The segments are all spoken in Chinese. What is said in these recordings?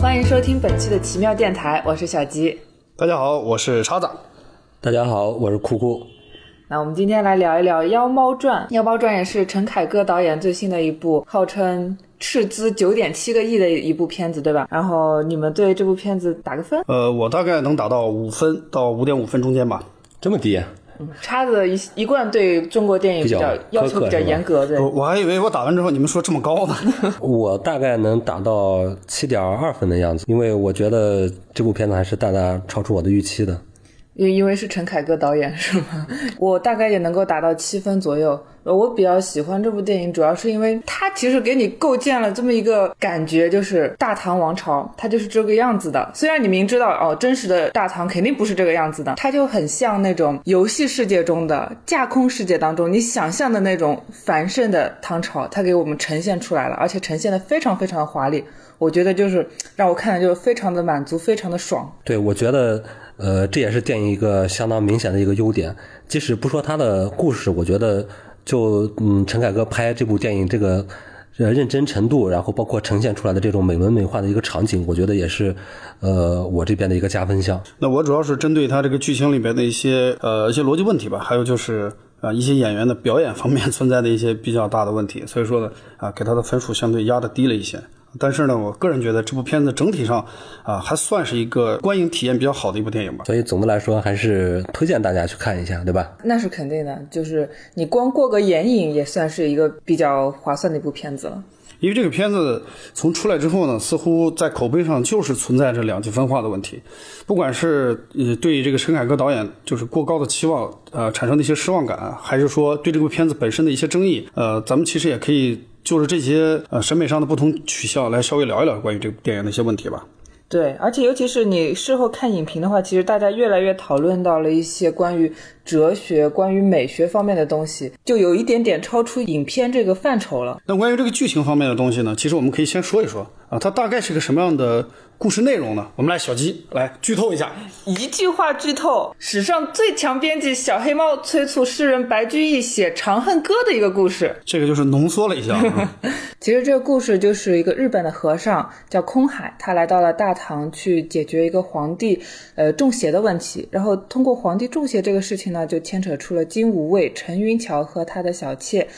欢迎收听本期的奇妙电台，我是小吉。大家好，我是叉子。大家好，我是酷酷。那我们今天来聊一聊《妖猫传》。《妖猫传》也是陈凯歌导演最新的一部，号称斥资九点七个亿的一部片子，对吧？然后你们对这部片子打个分？呃，我大概能打到五分到五点五分中间吧。这么低？叉子一一贯对中国电影比较要求比较严格，的。我还以为我打完之后你们说这么高呢。我大概能打到七点二分的样子，因为我觉得这部片子还是大大超出我的预期的。因因为是陈凯歌导演是吗？我大概也能够达到七分左右。我比较喜欢这部电影，主要是因为它其实给你构建了这么一个感觉，就是大唐王朝它就是这个样子的。虽然你明知道哦，真实的大唐肯定不是这个样子的，它就很像那种游戏世界中的架空世界当中你想象的那种繁盛的唐朝，它给我们呈现出来了，而且呈现的非常非常的华丽。我觉得就是让我看的就非常的满足，非常的爽。对，我觉得。呃，这也是电影一个相当明显的一个优点。即使不说它的故事，我觉得就嗯，陈凯歌拍这部电影这个呃认真程度，然后包括呈现出来的这种美轮美奂的一个场景，我觉得也是呃我这边的一个加分项。那我主要是针对他这个剧情里边的一些呃一些逻辑问题吧，还有就是啊一些演员的表演方面存在的一些比较大的问题，所以说呢啊给他的分数相对压的低了一些。但是呢，我个人觉得这部片子整体上，啊，还算是一个观影体验比较好的一部电影吧。所以总的来说，还是推荐大家去看一下，对吧？那是肯定的，就是你光过个眼瘾，也算是一个比较划算的一部片子了。因为这个片子从出来之后呢，似乎在口碑上就是存在着两极分化的问题，不管是呃对这个陈凯歌导演就是过高的期望，呃产生的一些失望感，还是说对这部片子本身的一些争议，呃，咱们其实也可以。就是这些呃审美上的不同取向，来稍微聊一聊关于这部电影的一些问题吧。对，而且尤其是你事后看影评的话，其实大家越来越讨论到了一些关于哲学、关于美学方面的东西，就有一点点超出影片这个范畴了。那关于这个剧情方面的东西呢，其实我们可以先说一说啊，它大概是个什么样的？故事内容呢？我们来小鸡来剧透一下，一句话剧透：史上最强编辑小黑猫催促诗人白居易写《长恨歌》的一个故事。这个就是浓缩了一下。其实这个故事就是一个日本的和尚叫空海，他来到了大唐去解决一个皇帝呃中邪的问题。然后通过皇帝中邪这个事情呢，就牵扯出了金吾卫陈云桥和他的小妾。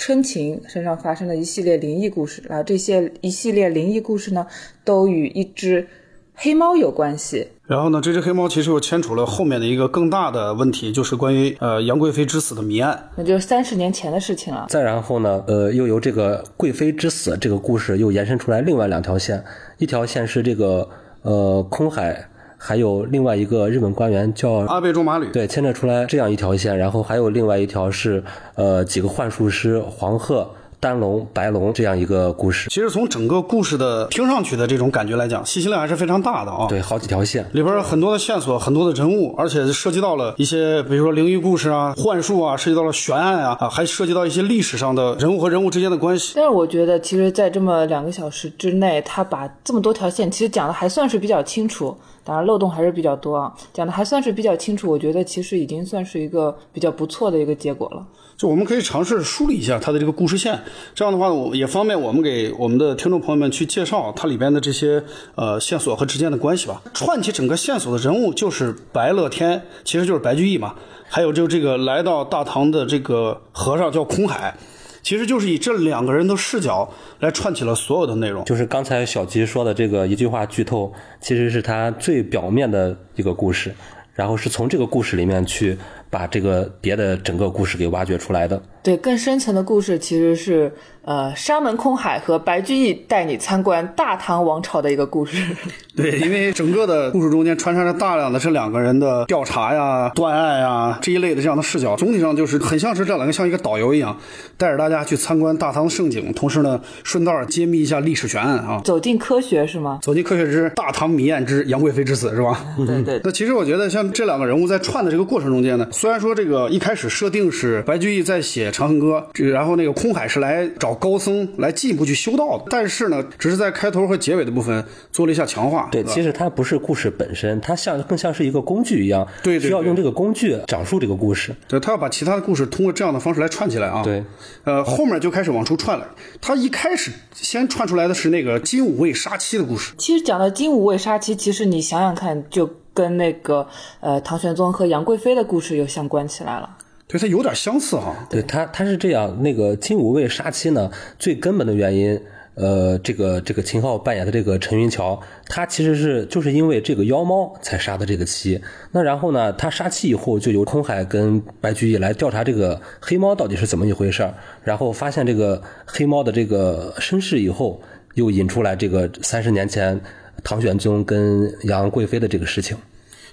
春晴身上发生的一系列灵异故事，然后这些一系列灵异故事呢，都与一只黑猫有关系。然后呢，这只黑猫其实又牵扯了后面的一个更大的问题，就是关于呃杨贵妃之死的谜案。那就是三十年前的事情了。再然后呢，呃，又由这个贵妃之死这个故事又延伸出来另外两条线，一条线是这个呃空海。还有另外一个日本官员叫阿倍仲麻吕，对，牵扯出来这样一条线，然后还有另外一条是，呃，几个幻术师黄鹤。丹龙、白龙这样一个故事，其实从整个故事的听上去的这种感觉来讲，信息量还是非常大的啊。对，好几条线，里边很多的线索，很多的人物，而且涉及到了一些，比如说灵异故事啊、幻术啊，涉及到了悬案啊，啊，还涉及到一些历史上的人物和人物之间的关系。但是我觉得，其实，在这么两个小时之内，他把这么多条线，其实讲的还算是比较清楚。当然，漏洞还是比较多啊，讲的还算是比较清楚。我觉得，其实已经算是一个比较不错的一个结果了。就我们可以尝试梳理一下它的这个故事线，这样的话，我也方便我们给我们的听众朋友们去介绍它里边的这些呃线索和之间的关系吧。串起整个线索的人物就是白乐天，其实就是白居易嘛。还有就这个来到大唐的这个和尚叫空海，其实就是以这两个人的视角来串起了所有的内容。就是刚才小吉说的这个一句话剧透，其实是他最表面的一个故事，然后是从这个故事里面去。把这个别的整个故事给挖掘出来的，对，更深层的故事其实是。呃，沙门空海和白居易带你参观大唐王朝的一个故事。对，因为整个的故事中间穿插着大量的这两个人的调查呀、断案呀这一类的这样的视角，总体上就是很像是这两个像一个导游一样，带着大家去参观大唐盛景，同时呢，顺道揭秘一下历史悬案啊。走进科学是吗？走进科学之大唐谜案之杨贵妃之死是吧？对对。那其实我觉得像这两个人物在串的这个过程中间呢，虽然说这个一开始设定是白居易在写《长恨歌》，这然后那个空海是来找高僧来进一步去修道的，但是呢，只是在开头和结尾的部分做了一下强化。对，吧其实它不是故事本身，它像更像是一个工具一样，对对对需要用这个工具讲述这个故事。对他要把其他的故事通过这样的方式来串起来啊。对，呃，后面就开始往出串了。他一开始先串出来的是那个金五位杀妻的故事。其实讲到金五位杀妻，其实你想想看，就跟那个呃唐玄宗和杨贵妃的故事又相关起来了。对，它有点相似哈。对他，他是这样，那个金五位杀妻呢，最根本的原因，呃，这个这个秦昊扮演的这个陈云桥，他其实是就是因为这个妖猫才杀的这个妻。那然后呢，他杀妻以后，就由空海跟白居易来调查这个黑猫到底是怎么一回事，然后发现这个黑猫的这个身世以后，又引出来这个三十年前唐玄宗跟杨贵妃的这个事情。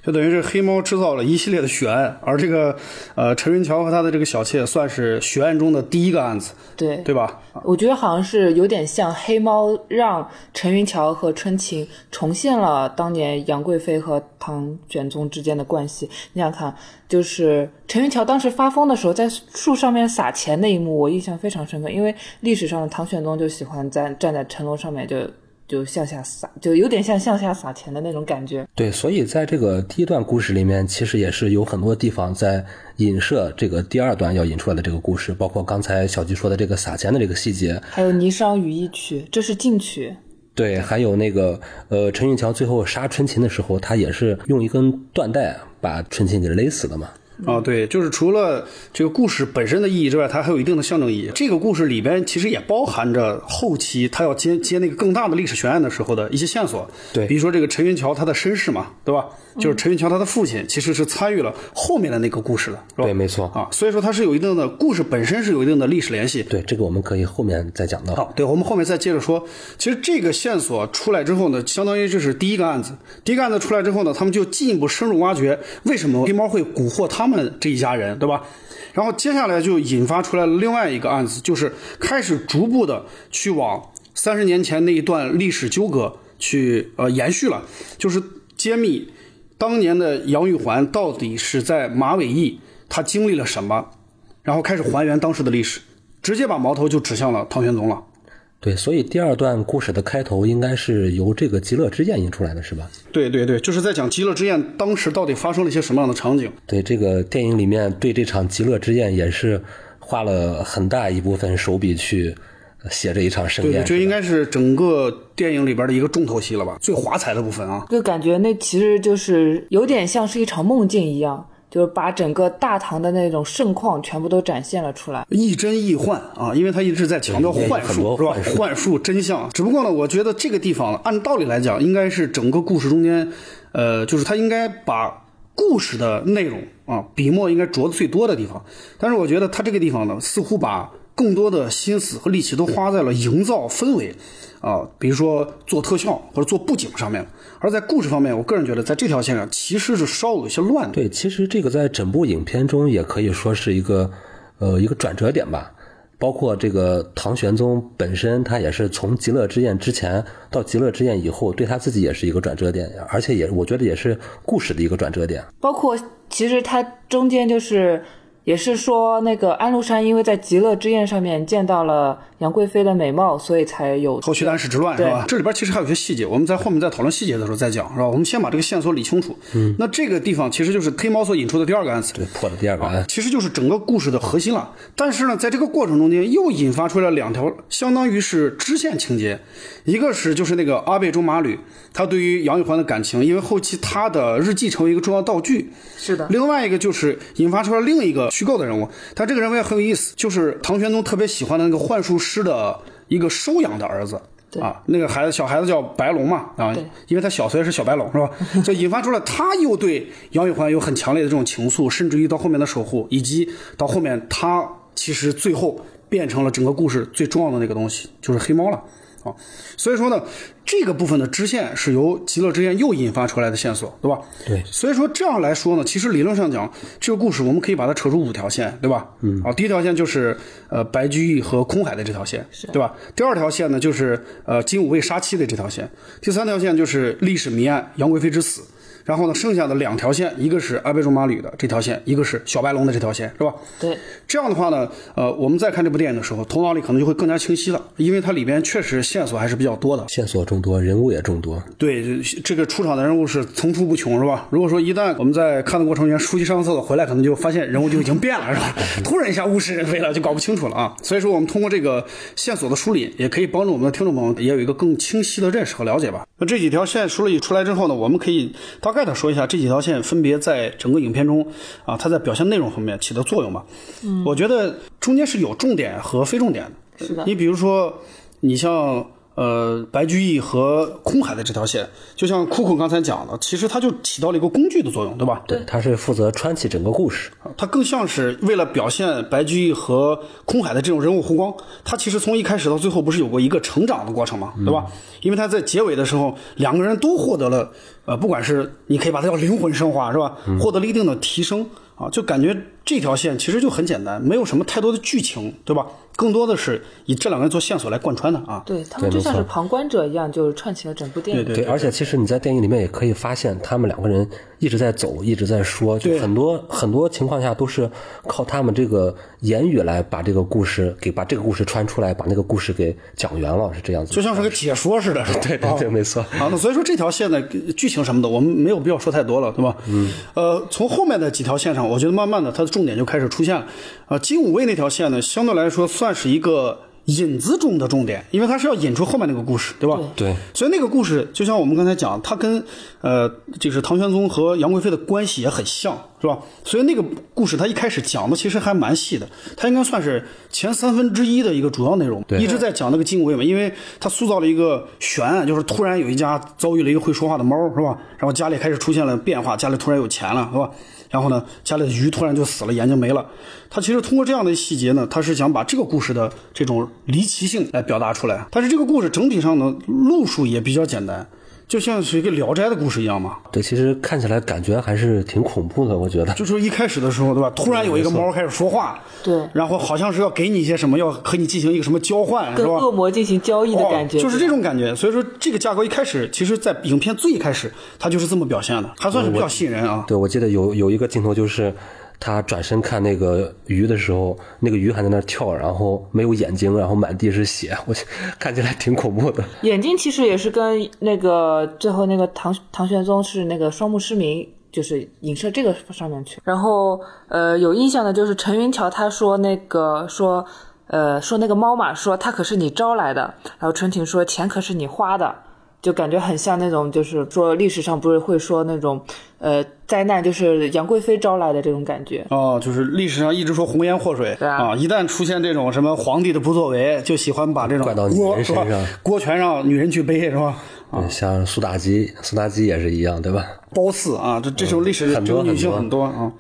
就等于是黑猫制造了一系列的悬案，而这个呃陈云桥和他的这个小妾算是悬案中的第一个案子，对，对吧？我觉得好像是有点像黑猫让陈云桥和春晴重现了当年杨贵妃和唐玄宗之间的关系。你想看，就是陈云桥当时发疯的时候，在树上面撒钱那一幕，我印象非常深刻，因为历史上的唐玄宗就喜欢在站在城楼上面就就向下撒，就有点像向下撒钱的那种感觉。对，所以在这个第一段故事里面，其实也是有很多地方在影射这个第二段要引出来的这个故事，包括刚才小吉说的这个撒钱的这个细节，还有《霓裳羽衣曲》，这是禁曲。对，还有那个呃，陈云桥最后杀春琴的时候，他也是用一根缎带把春琴给勒死的嘛。啊，对，就是除了这个故事本身的意义之外，它还有一定的象征意义。这个故事里边其实也包含着后期他要接接那个更大的历史悬案的时候的一些线索。对比如说这个陈云桥他的身世嘛，对吧？就是陈云桥他的父亲其实是参与了后面的那个故事的，是吧？对，没错。啊，所以说它是有一定的故事本身是有一定的历史联系。对，这个我们可以后面再讲到。好，对，我们后面再接着说。其实这个线索出来之后呢，相当于这是第一个案子。第一个案子出来之后呢，他们就进一步深入挖掘为什么黑猫会蛊惑他他们这一家人，对吧？然后接下来就引发出来另外一个案子，就是开始逐步的去往三十年前那一段历史纠葛去呃延续了，就是揭秘当年的杨玉环到底是在马尾驿他经历了什么，然后开始还原当时的历史，直接把矛头就指向了唐玄宗了。对，所以第二段故事的开头应该是由这个极乐之宴引出来的，是吧？对对对，就是在讲极乐之宴当时到底发生了一些什么样的场景。对，这个电影里面对这场极乐之宴也是花了很大一部分手笔去写这一场盛宴对，宴。这应该是整个电影里边的一个重头戏了吧，最华彩的部分啊。就感觉那其实就是有点像是一场梦境一样，就是把整个大唐的那种盛况全部都展现了出来。亦真亦幻啊，因为他一直在强调幻术，是吧幻？术真相。只不过呢，我觉得这个地方按道理来讲，应该是整个故事中间，呃，就是他应该把故事的内容啊，笔墨应该着的最多的地方。但是我觉得他这个地方呢，似乎把更多的心思和力气都花在了营造氛围啊，比如说做特效或者做布景上面。而在故事方面，我个人觉得在这条线上其实是稍有一些乱的。对，其实这个在整部影片中也可以说是一个呃一个转折点吧。包括这个唐玄宗本身，他也是从极乐之宴之前到极乐之宴以后，对他自己也是一个转折点，而且也我觉得也是故事的一个转折点。包括其实它中间就是也是说那个安禄山因为在极乐之宴上面见到了杨贵妃的美貌，所以才有后续的安史之乱是吧？这里边其实还有一些细节，我们在后面在讨论细节的时候再讲，是吧？我们先把这个线索理清楚。嗯，那这个地方其实就是黑猫所引出的第二个案子，对，破的第二个案。其实就是整个故事的核心了。但是呢，在这个过程中间又引发出来两条，相当于是支线情节，一个是就是那个阿倍仲麻吕，他对于杨玉环的感情，因为后期他的日记成为一个重要道具。是的，另外一个就是引发出来另一个虚构的人物，他这个人物也很有意思，就是唐玄宗特别喜欢的那个幻术师的一个收养的儿子。啊，那个孩子小孩子叫白龙嘛，啊对，因为他小，所以是小白龙是吧？就引发出了他又对杨玉环有很强烈的这种情愫，甚至于到后面的守护，以及到后面他其实最后变成了整个故事最重要的那个东西，就是黑猫了。啊，所以说呢，这个部分的支线是由极乐之宴又引发出来的线索，对吧？对所以说这样来说呢，其实理论上讲，这个故事我们可以把它扯出五条线，对吧？嗯。啊，第一条线就是呃白居易和空海的这条线，对吧？第二条线呢就是呃金武卫杀妻的这条线，第三条线就是历史谜案杨贵妃之死。然后呢，剩下的两条线，一个是阿倍仲麻吕的这条线，一个是小白龙的这条线，是吧？对，这样的话呢，呃，我们再看这部电影的时候，头脑里可能就会更加清晰了，因为它里边确实线索还是比较多的。线索众多，人物也众多。对，这个出场的人物是层出不穷，是吧？如果说一旦我们在看的过程中间出去上厕所回来，可能就发现人物就已经变了，是吧？突然一下物是人非了，就搞不清楚了啊。所以说，我们通过这个线索的梳理，也可以帮助我们的听众朋友也有一个更清晰的认识和了解吧。那这几条线梳理出来之后呢，我们可以大概的说一下这几条线分别在整个影片中啊，它在表现内容方面起的作用吧。嗯，我觉得中间是有重点和非重点的。是的你比如说，你像呃白居易和空海的这条线，就像酷酷刚才讲的，其实它就起到了一个工具的作用，对吧？对，它是负责穿起整个故事。它更像是为了表现白居易和空海的这种人物弧光，它其实从一开始到最后不是有过一个成长的过程嘛，对吧？因为他在结尾的时候，两个人都获得了，呃，不管是你可以把它叫灵魂升华，是吧？获得了一定的提升啊，就感觉这条线其实就很简单，没有什么太多的剧情，对吧？更多的是以这两个人做线索来贯穿的啊。对他们就像是旁观者一样，就是串起了整部电影。对对，而且其实你在电影里面也可以发现，他们两个人一直在走，一直在说，就很多很多情况下都是靠他们这个言语来把这个故事给把这个故事穿出来，把那个故事给讲圆了，是这样子。就像是个 解说似的，是吧？对对对，没错。啊，那所以说这条线的剧情什么的，我们没有必要说太多了，对吧？嗯。呃，从后面的几条线上，我觉得慢慢的它的重点就开始出现了。啊，金武卫那条线呢，相对来说算是一个引子中的重点，因为它是要引出后面那个故事，对吧？对所以那个故事就像我们刚才讲，它跟呃，就是唐玄宗和杨贵妃的关系也很像，是吧？所以那个故事它一开始讲的其实还蛮细的，它应该算是前三分之一的一个主要内容，对一直在讲那个金武卫嘛，因为它塑造了一个悬案，就是突然有一家遭遇了一个会说话的猫，是吧？然后家里开始出现了变化，家里突然有钱了，是吧？然后呢，家里的鱼突然就死了，眼睛没了。他其实通过这样的细节呢，他是想把这个故事的这种离奇性来表达出来。但是这个故事整体上呢，路数也比较简单，就像是一个《聊斋》的故事一样嘛。对，其实看起来感觉还是挺恐怖的，我觉得。就说一开始的时候，对吧？突然有一个猫开始说话，对然后好像是要给你一些什么，要和你进行一个什么交换，是跟吧？恶魔进行交易的感觉，哦，就是这种感觉。所以说，这个架构一开始，其实，在影片最一开始，它就是这么表现的，还算是比较吸引人啊。对，我记得有有一个镜头就是。他转身看那个鱼的时候，那个鱼还在那儿跳，然后没有眼睛，然后满地是血，我看起来挺恐怖的。眼睛其实也是跟那个最后那个唐唐玄宗是那个双目失明，就是影射这个上面去。然后呃，有印象的就是陈云桥他说那个说呃说那个猫嘛，说它可是你招来的，然后春晴说钱可是你花的。就感觉很像那种，就是说历史上不是会说那种，呃，灾难就是杨贵妃招来的这种感觉。哦，就是历史上一直说红颜祸水对啊一旦出现这种什么皇帝的不作为，就喜欢把这种怪到女锅是吧人身上？锅全让女人去背是吧？对，像苏妲己，苏妲己也是一样，对吧？褒姒啊，这这种历史很多女性很很多啊，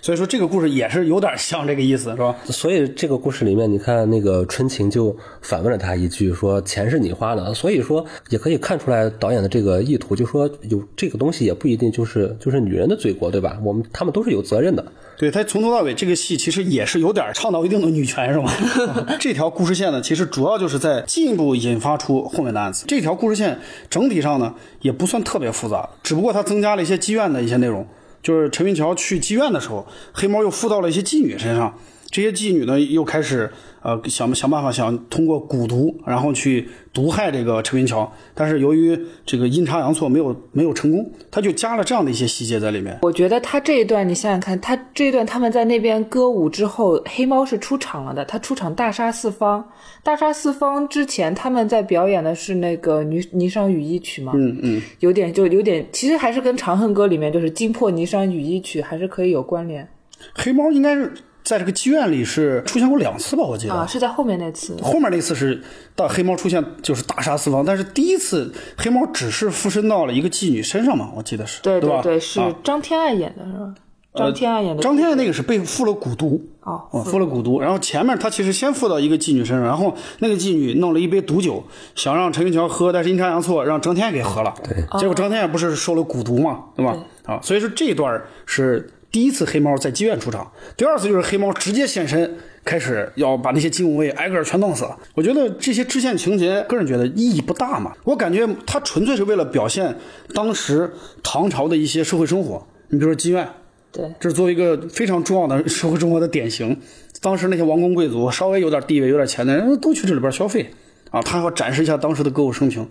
所以说这个故事也是有点像这个意思是吧？所以这个故事里面，你看那个春晴就反问了他一句，说钱是你花的，所以说也可以看出来导演的这个意图，就说有这个东西也不一定就是就是女人的罪过，对吧？我们他们都是有责任的。对他从头到尾这个戏其实也是有点倡导一定的女权是吗？这条故事线呢，其实主要就是在进一步引发出后面的案子。这条故事线整体上呢也不算特别复杂，只不过它增加了一些妓院的一些内容。就是陈云桥去妓院的时候，黑猫又附到了一些妓女身上，这些妓女呢又开始呃想想办法想通过蛊毒，然后去毒害这个陈云桥，但是由于这个阴差阳错没有没有成功，他就加了这样的一些细节在里面。我觉得他这一段，你想想看，他这一段他们在那边歌舞之后，黑猫是出场了的，他出场大杀四方。大杀四方之前，他们在表演的是那个《霓霓裳羽衣曲》嘛，嗯嗯。有点就有点，其实还是跟《长恨歌》里面就是惊破霓裳羽衣曲还是可以有关联黑猫应该是在这个妓院里是出现过两次吧，我记得。啊，是在后面那次。后面那次是到黑猫出现就是大杀四方，但是第一次黑猫只是附身到了一个妓女身上嘛，我记得是，对吧？对，是张天爱演的是吧？张天爱演的。张天爱那个是被附了蛊毒，哦嗯，附了蛊毒，然后前面他其实先附到一个妓女身上，然后那个妓女弄了一杯毒酒，想让陈云桥喝，但是阴差阳错让张天爱给喝了，对，结果张天爱不是受了蛊毒嘛，对吧？啊，所以说这一段是第一次黑猫在妓院出场，第二次就是黑猫直接现身，开始要把那些金吾卫挨个全弄死。我觉得这些支线情节，个人觉得意义不大嘛。我感觉它纯粹是为了表现当时唐朝的一些社会生活。你比如说妓院，对，这是作为一个非常重要的社会生活的典型。当时那些王公贵族，稍微有点地位、有点钱的人，都去这里边消费啊。他要展示一下当时的歌舞升平。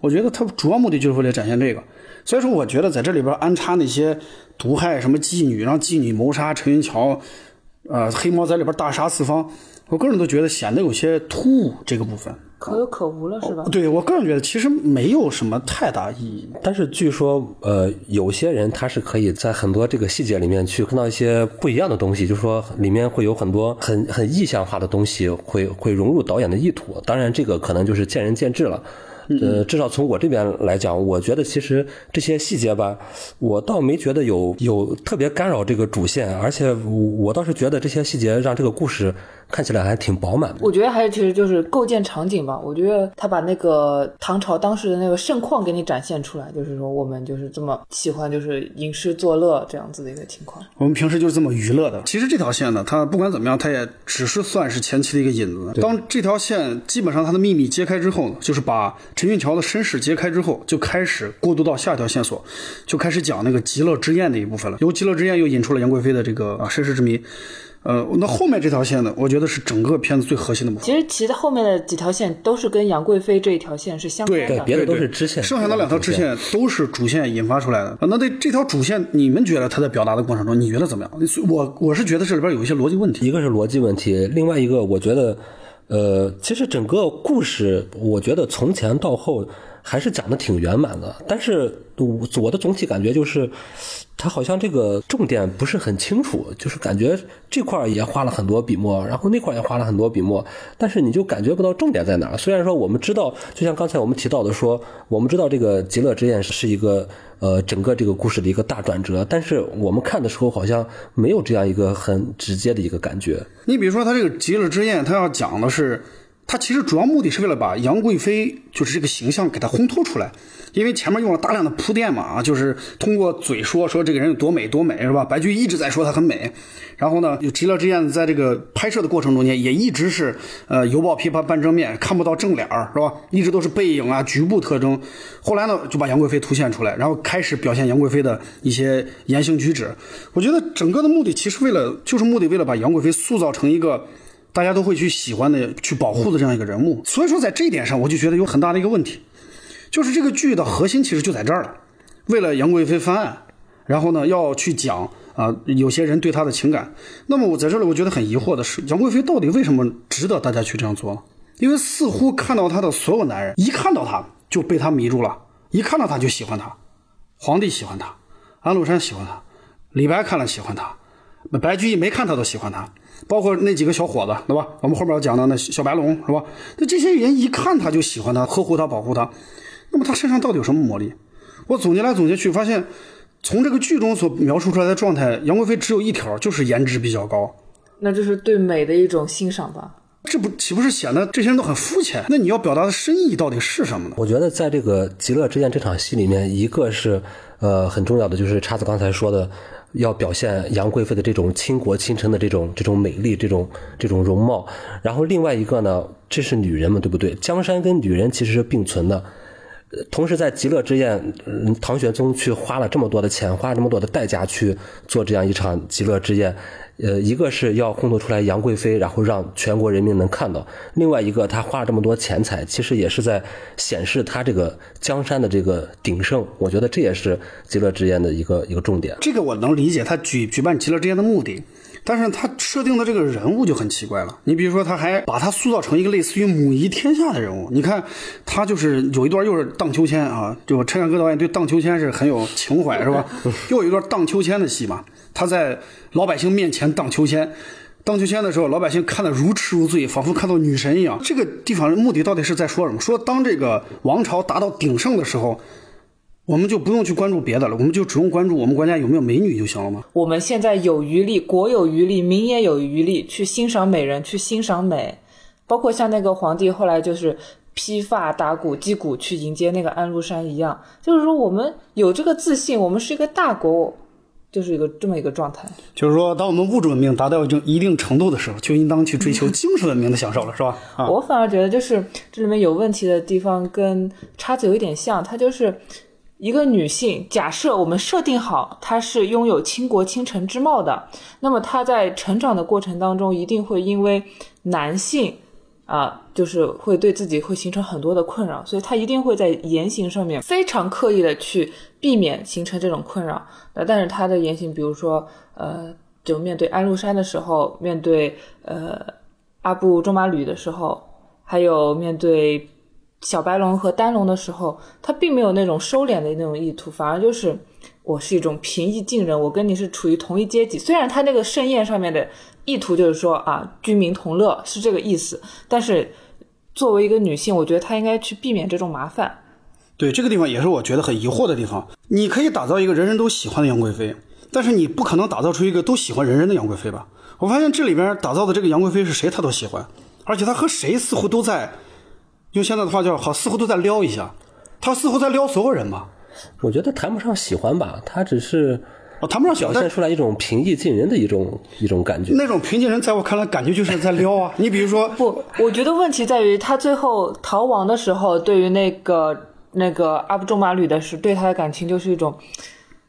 我觉得他主要目的就是为了展现这个。所以说，我觉得在这里边安插那些毒害什么妓女，让妓女谋杀陈云桥，呃，黑猫在里边大杀四方，我个人都觉得显得有些突兀这个部分。可有可无了，是吧？对我个人觉得其实没有什么太大意义。但是据说，呃，有些人他是可以在很多这个细节里面去看到一些不一样的东西，就是说里面会有很多很很意象化的东西，会会融入导演的意图。当然，这个可能就是见仁见智了。呃，至少从我这边来讲，我觉得其实这些细节吧，我倒没觉得有有特别干扰这个主线，而且我倒是觉得这些细节让这个故事看起来还挺饱满的。我觉得还是其实就是构建场景吧。我觉得他把那个唐朝当时的那个盛况给你展现出来，就是说我们就是这么喜欢就是吟诗作乐这样子的一个情况。我们平时就是这么娱乐的。其实这条线呢，它不管怎么样，它也只是算是前期的一个引子。当这条线基本上它的秘密揭开之后呢，就是把陈运桥的身世揭开之后，就开始过渡到下一条线索，就开始讲那个极乐之宴的一部分了。由极乐之宴又引出了杨贵妃的这个啊身世之谜。呃，那后面这条线呢，我觉得是整个片子最核心的部分。其实其实后面的几条线都是跟杨贵妃这一条线是相关对的。别的都是支线，剩下的两条支线都是主线引发出来的。啊那这这条主线，你们觉得他在表达的过程中，你觉得怎么样？我我是觉得这里边有一些逻辑问题。一个是逻辑问题，另外一个我觉得，呃，其实整个故事，我觉得从前到后还是讲的挺圆满的，但是我我的总体感觉就是，它好像这个重点不是很清楚，就是感觉这块也花了很多笔墨，然后那块也花了很多笔墨，但是你就感觉不到重点在哪儿。虽然说我们知道，就像刚才我们提到的说，我们知道这个极乐之宴是一个呃整个这个故事的一个大转折，但是我们看的时候好像没有这样一个很直接的一个感觉。你比如说，他这个极乐之宴，他要讲的是，他其实主要目的是为了把杨贵妃就是这个形象给它烘托出来，因为前面用了大量的铺垫嘛，啊，就是通过嘴说说这个人有多美多美是吧？白居易一直在说她很美，然后呢，有极乐之宴在这个拍摄的过程中间也一直是呃犹抱琵琶半遮面，看不到正脸是吧？一直都是背影啊局部特征，后来呢就把杨贵妃凸显出来，然后开始表现杨贵妃的一些言行举止。我觉得整个的目的其实为了就是目的为了把杨贵妃塑造成一个。大家都会去喜欢的、去保护的这样一个人物。所以说，在这一点上，我就觉得有很大的一个问题，就是这个剧的核心其实就在这儿了。为了杨贵妃翻案，然后呢要去讲啊、有些人对她的情感。那么我在这里，我觉得很疑惑的是，杨贵妃到底为什么值得大家去这样做呢？因为似乎看到她的所有男人，一看到她就被她迷住了，一看到她就喜欢她。皇帝喜欢她，安禄山喜欢她，李白看了喜欢她，白居易没看他都喜欢他。包括那几个小伙子，对吧？我们后面要讲到那小白龙，是吧？那这些人一看他就喜欢他，呵护他，保护他。那么他身上到底有什么魔力？我总结来总结去，发现从这个剧中所描述出来的状态，杨贵妃只有一条，就是颜值比较高。那就是对美的一种欣赏吧。这不岂不是显得这些人都很肤浅？那你要表达的深意到底是什么呢？我觉得在这个极乐之宴这场戏里面，一个是呃很重要的，就是叉子刚才说的，要表现杨贵妃的这种倾国倾城的这种这种美丽，这种这种容貌。然后另外一个呢，这是女人嘛，对不对？江山跟女人其实是并存的。同时，在极乐之宴，唐玄宗去花了这么多的钱，花了这么多的代价去做这样一场极乐之宴，呃，一个是要烘托出来杨贵妃，然后让全国人民能看到；另外一个，他花了这么多钱财，其实也是在显示他这个江山的这个鼎盛。我觉得这也是极乐之宴的一个一个重点。这个我能理解他举举办极乐之宴的目的，但是他设定的这个人物就很奇怪了。你比如说，他还把他塑造成一个类似于母仪天下的人物。你看，他就是有一段又是荡秋千啊，就陈凯歌导演对荡秋千是很有情怀，是吧？又有一段荡秋千的戏嘛，他在老百姓面前荡秋千。荡秋千的时候，老百姓看得如痴如醉，仿佛看到女神一样。这个地方的目的到底是在说什么？说当这个王朝达到鼎盛的时候，我们就不用去关注别的了，我们就只用关注我们国家有没有美女就行了吗？我们现在有余力，国有余力，民也有余力去欣赏美人，去欣赏美，包括像那个皇帝后来就是披发打鼓击鼓去迎接那个安禄山一样，就是说我们有这个自信，我们是一个大国，就是一个这么一个状态。就是说，当我们物质文明达到一定一定程度的时候，就应当去追求精神文明的享受了，是吧？啊，我反而觉得，就是这里面有问题的地方跟叉子有一点像，它就是一个女性。假设我们设定好她是拥有倾国倾城之貌的，那么她在成长的过程当中，一定会因为男性啊，就是会对自己会形成很多的困扰，所以她一定会在言行上面非常刻意的去避免形成这种困扰。那，但是她的言行，比如说呃，就面对安禄山的时候，面对呃阿布仲麻吕的时候。还有面对小白龙和丹龙的时候，他并没有那种收敛的那种意图，反而就是我是一种平易近人，我跟你是处于同一阶级。虽然他那个盛宴上面的意图就是说啊，军民同乐是这个意思，但是作为一个女性，我觉得她应该去避免这种麻烦。对这个地方也是我觉得很疑惑的地方。你可以打造一个人人都喜欢的杨贵妃，但是你不可能打造出一个都喜欢人人的杨贵妃吧？我发现这里边打造的这个杨贵妃是谁，他都喜欢。而且他和谁似乎都在，用现在的话叫好，似乎都在撩一下，他似乎在撩所有人嘛。我觉得谈不上喜欢吧，他只是哦，谈不上，表现出来一种平易近人的一种一种感觉。那种平易近人在我看来，感觉就是在撩啊。你比如说，不，我觉得问题在于他最后逃亡的时候，对于那个那个阿布仲麻吕的是对他的感情就是一种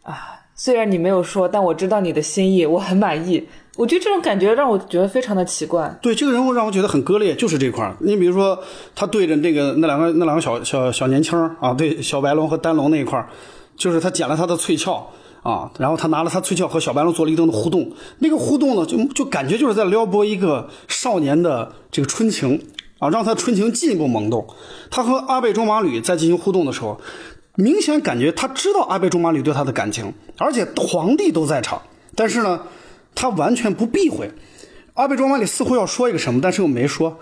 啊，虽然你没有说，但我知道你的心意，我很满意。我觉得这种感觉让我觉得非常的奇怪。对这个人物让我觉得很割裂，就是这块儿。你比如说，他对着那个那两个那两个小小小年轻儿啊，对小白龙和丹龙那一块儿，就是他捡了他的翠壳啊，然后他拿了他翠壳和小白龙做了一定的互动。那个互动呢，就就感觉就是在撩拨一个少年的这个春情啊，让他春情进一步萌动。他和阿贝中马吕在进行互动的时候，明显感觉他知道阿贝中马吕对他的感情，而且皇帝都在场，但是呢。他完全不避讳，阿倍仲麻里似乎要说一个什么，但是又没说，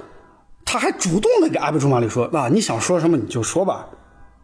他还主动的给阿倍仲麻里说：“啊，你想说什么你就说吧，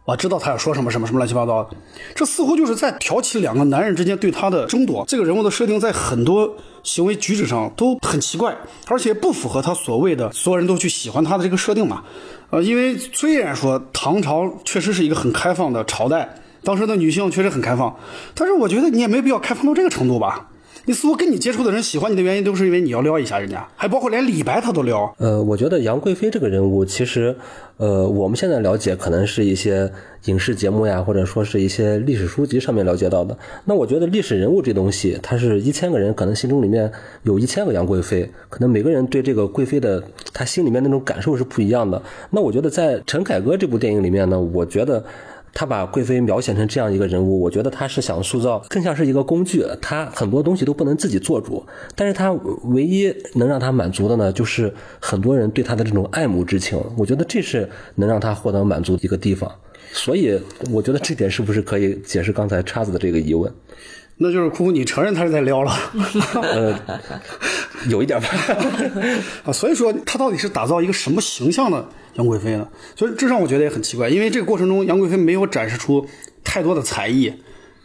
我知道他要说什么什么什么乱七八糟的。”这似乎就是在挑起两个男人之间对他的争夺。这个人物的设定在很多行为举止上都很奇怪，而且不符合他所谓的所有人都去喜欢他的这个设定嘛。呃，因为虽然说唐朝确实是一个很开放的朝代，当时的女性确实很开放，但是我觉得你也没必要开放到这个程度吧。你似乎跟你接触的人喜欢你的原因，都是因为你要撩一下人家，还包括连李白他都撩。呃，我觉得杨贵妃这个人物，其实，呃，我们现在了解可能是一些影视节目呀，或者说是一些历史书籍上面了解到的。那我觉得历史人物这东西，他是一千个人，可能心中里面有一千个杨贵妃，可能每个人对这个贵妃的他心里面那种感受是不一样的。那我觉得在陈凯歌这部电影里面呢，我觉得。他把贵妃描写成这样一个人物，我觉得他是想塑造更像是一个工具，他很多东西都不能自己做主，但是他唯一能让他满足的呢，就是很多人对他的这种爱慕之情，我觉得这是能让他获得满足的一个地方，所以我觉得这点是不是可以解释刚才叉子的这个疑问？那就是哭哭，你承认他是在撩了？呃，有一点吧。啊，所以说他到底是打造一个什么形象的杨贵妃呢？所以这让我觉得也很奇怪，因为这个过程中杨贵妃没有展示出太多的才艺，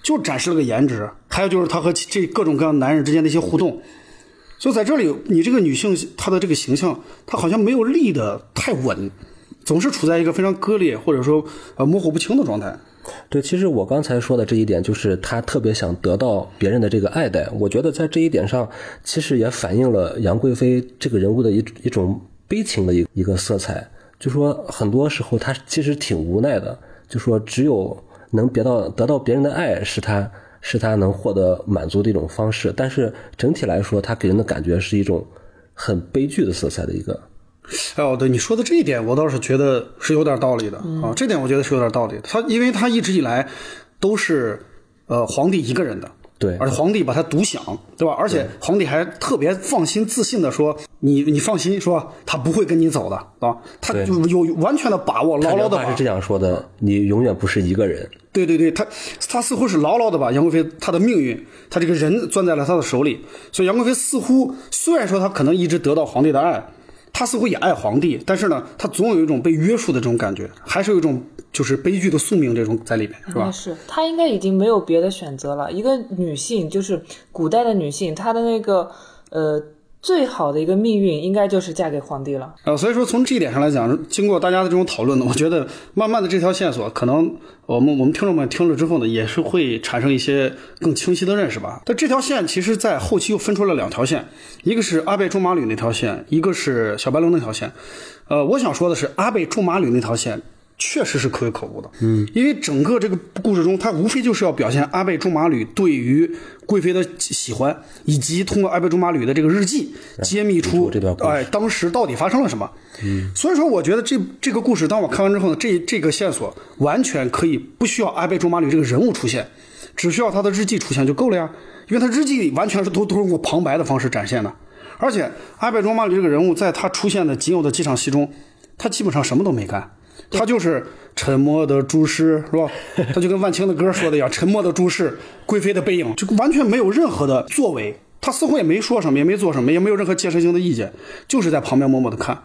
就展示了个颜值，还有就是她和这各种各样男人之间的一些互动。所以在这里，你这个女性她的这个形象，她好像没有立得太稳，总是处在一个非常割裂或者说呃模糊不清的状态。对，其实我刚才说的这一点，就是他特别想得到别人的这个爱戴。我觉得在这一点上，其实也反映了杨贵妃这个人物的一一种悲情的一一个色彩。就说很多时候他其实挺无奈的，就说只有能别到得到别人的爱，是他是他能获得满足的一种方式。但是整体来说，他给人的感觉是一种很悲剧的色彩的一个。哦，对你说的这一点，我倒是觉得是有点道理的啊。这点我觉得是有点道理的。他因为他一直以来都是呃皇帝一个人的，对，而且皇帝把他独享，对吧？而且皇帝还特别放心、自信的说：“你你放心，说他不会跟你走的啊。”他就有完全的把握，牢牢的是这样说的：“你永远不是一个人。”对对对，他他似乎是牢牢的把杨贵妃她的命运，他这个人攥在了他的手里。所以杨贵妃似乎虽然说他可能一直得到皇帝的爱。他似乎也爱皇帝，但是呢，他总有一种被约束的这种感觉，还是有一种就是悲剧的宿命这种在里面，是吧？是，她应该已经没有别的选择了。一个女性，就是古代的女性，她的那个呃最好的一个命运应该就是嫁给皇帝了。呃，所以说从这一点上来讲，经过大家的这种讨论呢，我觉得慢慢的这条线索，可能我们我们听众们听了之后呢，也是会产生一些更清晰的认识吧。但这条线其实，在后期又分出了两条线，一个是阿贝驻马旅那条线，一个是小白龙那条线。呃，我想说的是，阿贝驻马旅那条线。确实是可有可无的，嗯，因为整个这个故事中，他无非就是要表现阿贝驻马吕对于贵妃的喜欢，以及通过阿贝驻马吕的这个日记揭秘出哎当时到底发生了什么。嗯，所以说我觉得这这个故事，当我看完之后呢，这这个线索完全可以不需要阿贝驻马吕这个人物出现，只需要他的日记出现就够了呀，因为他日记里完全是都都是用过旁白的方式展现的，而且阿贝驻马吕这个人物在他出现的仅有的几场戏中，他基本上什么都没干。他就是沉默的注视，是吧？他就跟万青的歌说的一样，沉默的注视贵妃的背影，就完全没有任何的作为。他似乎也没说什么，也没做什么，也没有任何建设性的意见，就是在旁边默默的看。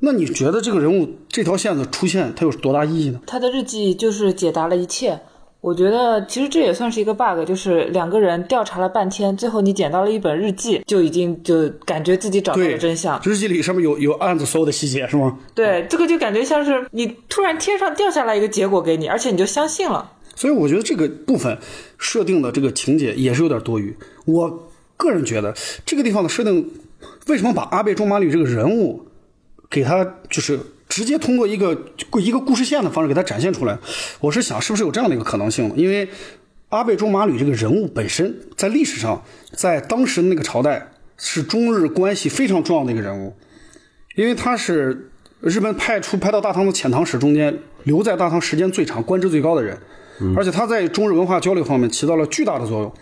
那你觉得这个人物这条线的出现，它有多大意义呢？他的日记就是解答了一切。我觉得其实这也算是一个 bug，就是两个人调查了半天，最后你捡到了一本日记，就已经就感觉自己找到了真相。日记里上面有有案子所有的细节，是吗？对，这个就感觉像是你突然天上掉下来一个结果给你，而且你就相信了。所以我觉得这个部分设定的这个情节也是有点多余。我个人觉得这个地方的设定，为什么把阿贝仲麻吕这个人物给他就是直接通过一个一个故事线的方式给他展现出来？我是想是不是有这样的一个可能性？因为阿倍仲麻吕这个人物本身在历史上，在当时的那个朝代是中日关系非常重要的一个人物，因为他是日本派出派到大唐的遣唐使中间留在大唐时间最长、官职最高的人，而且他在中日文化交流方面起到了巨大的作用。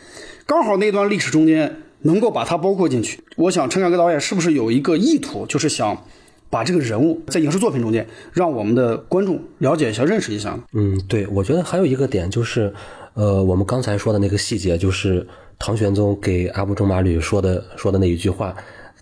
刚好那段历史中间能够把他包括进去，我想陈凯歌导演是不是有一个意图，就是想把这个人物在影视作品中间让我们的观众了解一下、认识一下？嗯，对，我觉得还有一个点就是，呃，我们刚才说的那个细节，就是唐玄宗给阿部正马吕说的说的那一句话，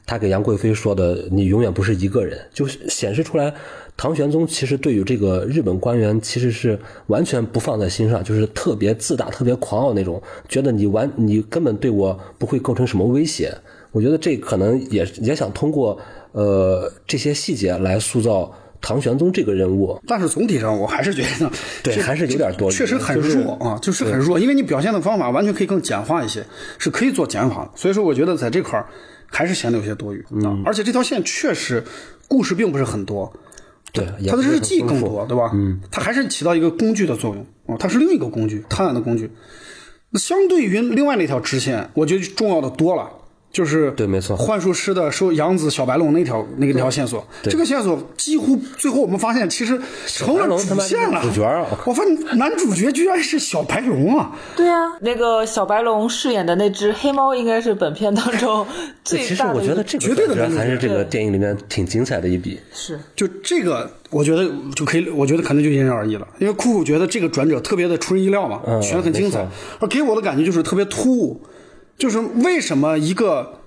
他给杨贵妃说的“你永远不是一个人”，就显示出来，唐玄宗其实对于这个日本官员其实是完全不放在心上，就是特别自大、特别狂傲那种，觉得你完你根本对我不会构成什么威胁。我觉得这可能也也想通过呃这些细节来塑造唐玄宗这个人物。但是总体上，我还是觉得，这对还是有点多确实很就是弱啊，就是很弱，因为你表现的方法完全可以更简化一些，是可以做减法的。所以说，我觉得在这块儿还是显得有些多余啊。而且这条线确实故事并不是很多，对，也它的日记更多，对吧？嗯，它还是起到一个工具的作用啊，它是另一个工具，探案的工具。那相对于另外那条支线，我觉得重要的多了。就是对没错幻术师的收养子小白龙那条那个条线索，这个线索几乎最后我们发现其实成了小白龙他妈主线了。主角啊我发现男主角居然是小白龙啊！对啊，那个小白龙饰演的那只黑猫，应该是本片当中 最其实大的一个我觉得这个绝对的还是这个电影里面挺精彩的一笔。是就这个，我觉得就可以，我觉得可能就因人而异了。因为酷酷觉得这个转折特别的出人意料嘛，嗯选的很精彩，而给我的感觉就是特别突兀，就是为什么一个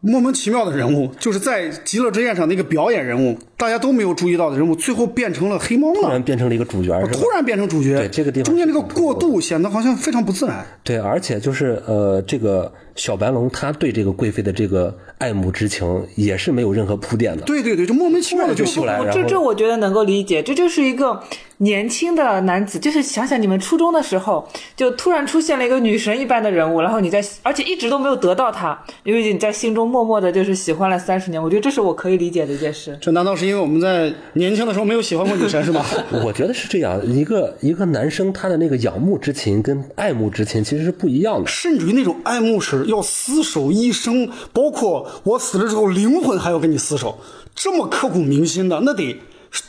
莫名其妙的人物，就是在极乐之宴上那个表演人物，大家都没有注意到的人物，最后变成了黑猫了。突然，变成了一个主角，突然变成主角，对这个地方中间这个过渡显得好像非常不自然。对，而且就是呃，这个小白龙他对这个贵妃的这个爱慕之情也是没有任何铺垫的。对对对，就莫名其妙的就出来了这这我觉得能够理解，这就是一个年轻的男子，就是想想你们初中的时候，就突然出现了一个女神一般的人物，然后你在，而且一直都没有得到她，因为你在心中默默的就是喜欢了三十年，我觉得这是我可以理解的一件事。这难道是因为我们在年轻的时候没有喜欢过女神是吗？我觉得是这样，一个一个男生他的那个仰慕之情跟爱慕之情其实是不一样的。甚至于那种爱慕是要厮守一生，包括我死了之后灵魂还要跟你厮守，这么刻骨铭心的，那得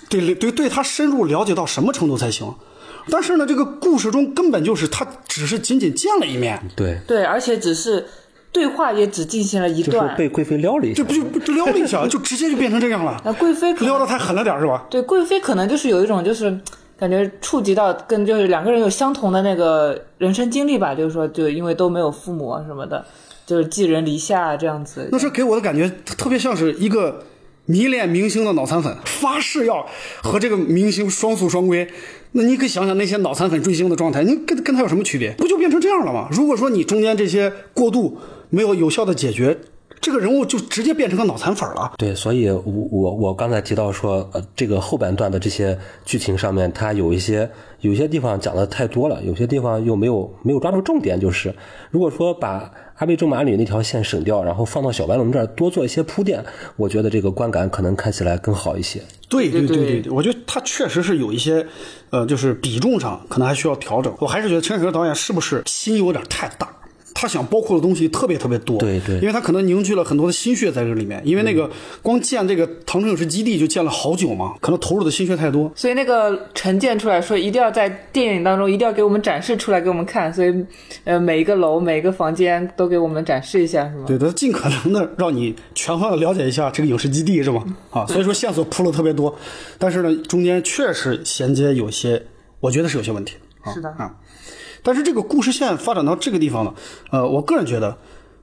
得得对他深入了解到什么程度才行？但是呢，这个故事中根本就是他只是仅仅见了一面，对，对，而且只是对话也只进行了一就是段，被贵妃撩了一下这。不就不就撩了一下，就直接就变成这样了，那贵妃可撩的太狠了点儿是吧？对，贵妃可能就是有一种就是感觉触及到跟就是两个人有相同的那个人生经历吧，就是说就因为都没有父母什么的，就是寄人篱下这样子。那是给我的感觉特别像是一个迷恋明星的脑残粉，发誓要和这个明星双宿双归。那你可以想想那些脑残粉追星的状态，你跟跟他有什么区别？不就变成这样了吗？如果说你中间这些过渡没有有效的解决，这个人物就直接变成个脑残粉了。对，所以我我我刚才提到说，呃，这个后半段的这些剧情上面，它有一些有些地方讲的太多了，有些地方又没有没有抓住重点。就是如果说把阿贝正马里那条线省掉，然后放到小白龙这儿多做一些铺垫，我觉得这个观感可能看起来更好一些。对对对对对，我觉得他确实是有一些，呃，就是比重上可能还需要调整。我还是觉得陈凯歌导演是不是心有点太大？他想包括的东西特别特别多，对对因为他可能凝聚了很多的心血在这里面。因为那个光建这个唐城影视基地就建了好久嘛，可能投入的心血太多。所以那个陈建出来说，一定要在电影当中一定要给我们展示出来给我们看，所以呃每一个楼每一个房间都给我们展示一下，是吗？对，他尽可能的让你全方位了解一下这个影视基地，是吗？啊，所以说线索铺了特别多，但是呢，中间确实衔接有些，我觉得是有些问题的。啊、是的啊。但是这个故事线发展到这个地方了，呃，我个人觉得，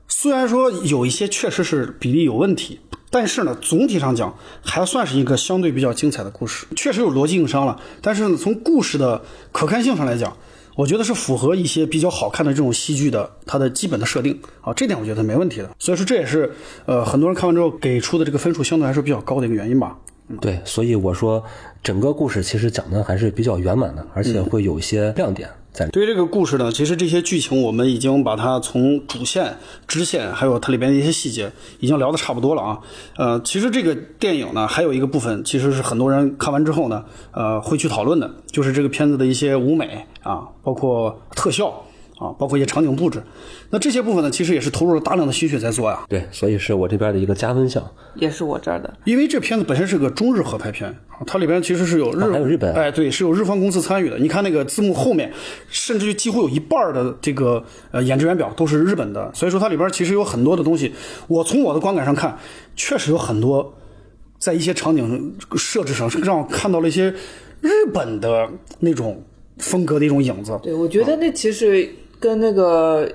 虽然说有一些确实是比例有问题，但是呢，总体上讲还算是一个相对比较精彩的故事，确实有逻辑硬伤了。但是呢，从故事的可看性上来讲，我觉得是符合一些比较好看的这种戏剧的它的基本的设定啊，这点我觉得没问题的。所以说这也是呃很多人看完之后给出的这个分数相对来说比较高的一个原因吧。对，所以我说整个故事其实讲的还是比较圆满的，而且会有一些亮点对于这个故事呢，其实这些剧情我们已经把它从主线、支线，还有它里边的一些细节，已经聊得差不多了啊。呃，其实这个电影呢，还有一个部分，其实是很多人看完之后呢，呃，会去讨论的，就是这个片子的一些舞美啊，包括特效啊，包括一些场景布置。那这些部分呢，其实也是投入了大量的心血在做呀。对，所以是我这边的一个加分项。也是我这儿的。因为这片子本身是个中日合拍片啊，它里边其实是有日、啊还有日本哎，对，是有日方公司参与的。你看那个字幕后面，甚至于几乎有一半的这个呃演职员表都是日本的，所以说它里边其实有很多的东西。我从我的观感上看，确实有很多在一些场景设置上是让我看到了一些日本的那种风格的一种影子。对，我觉得那其实跟那个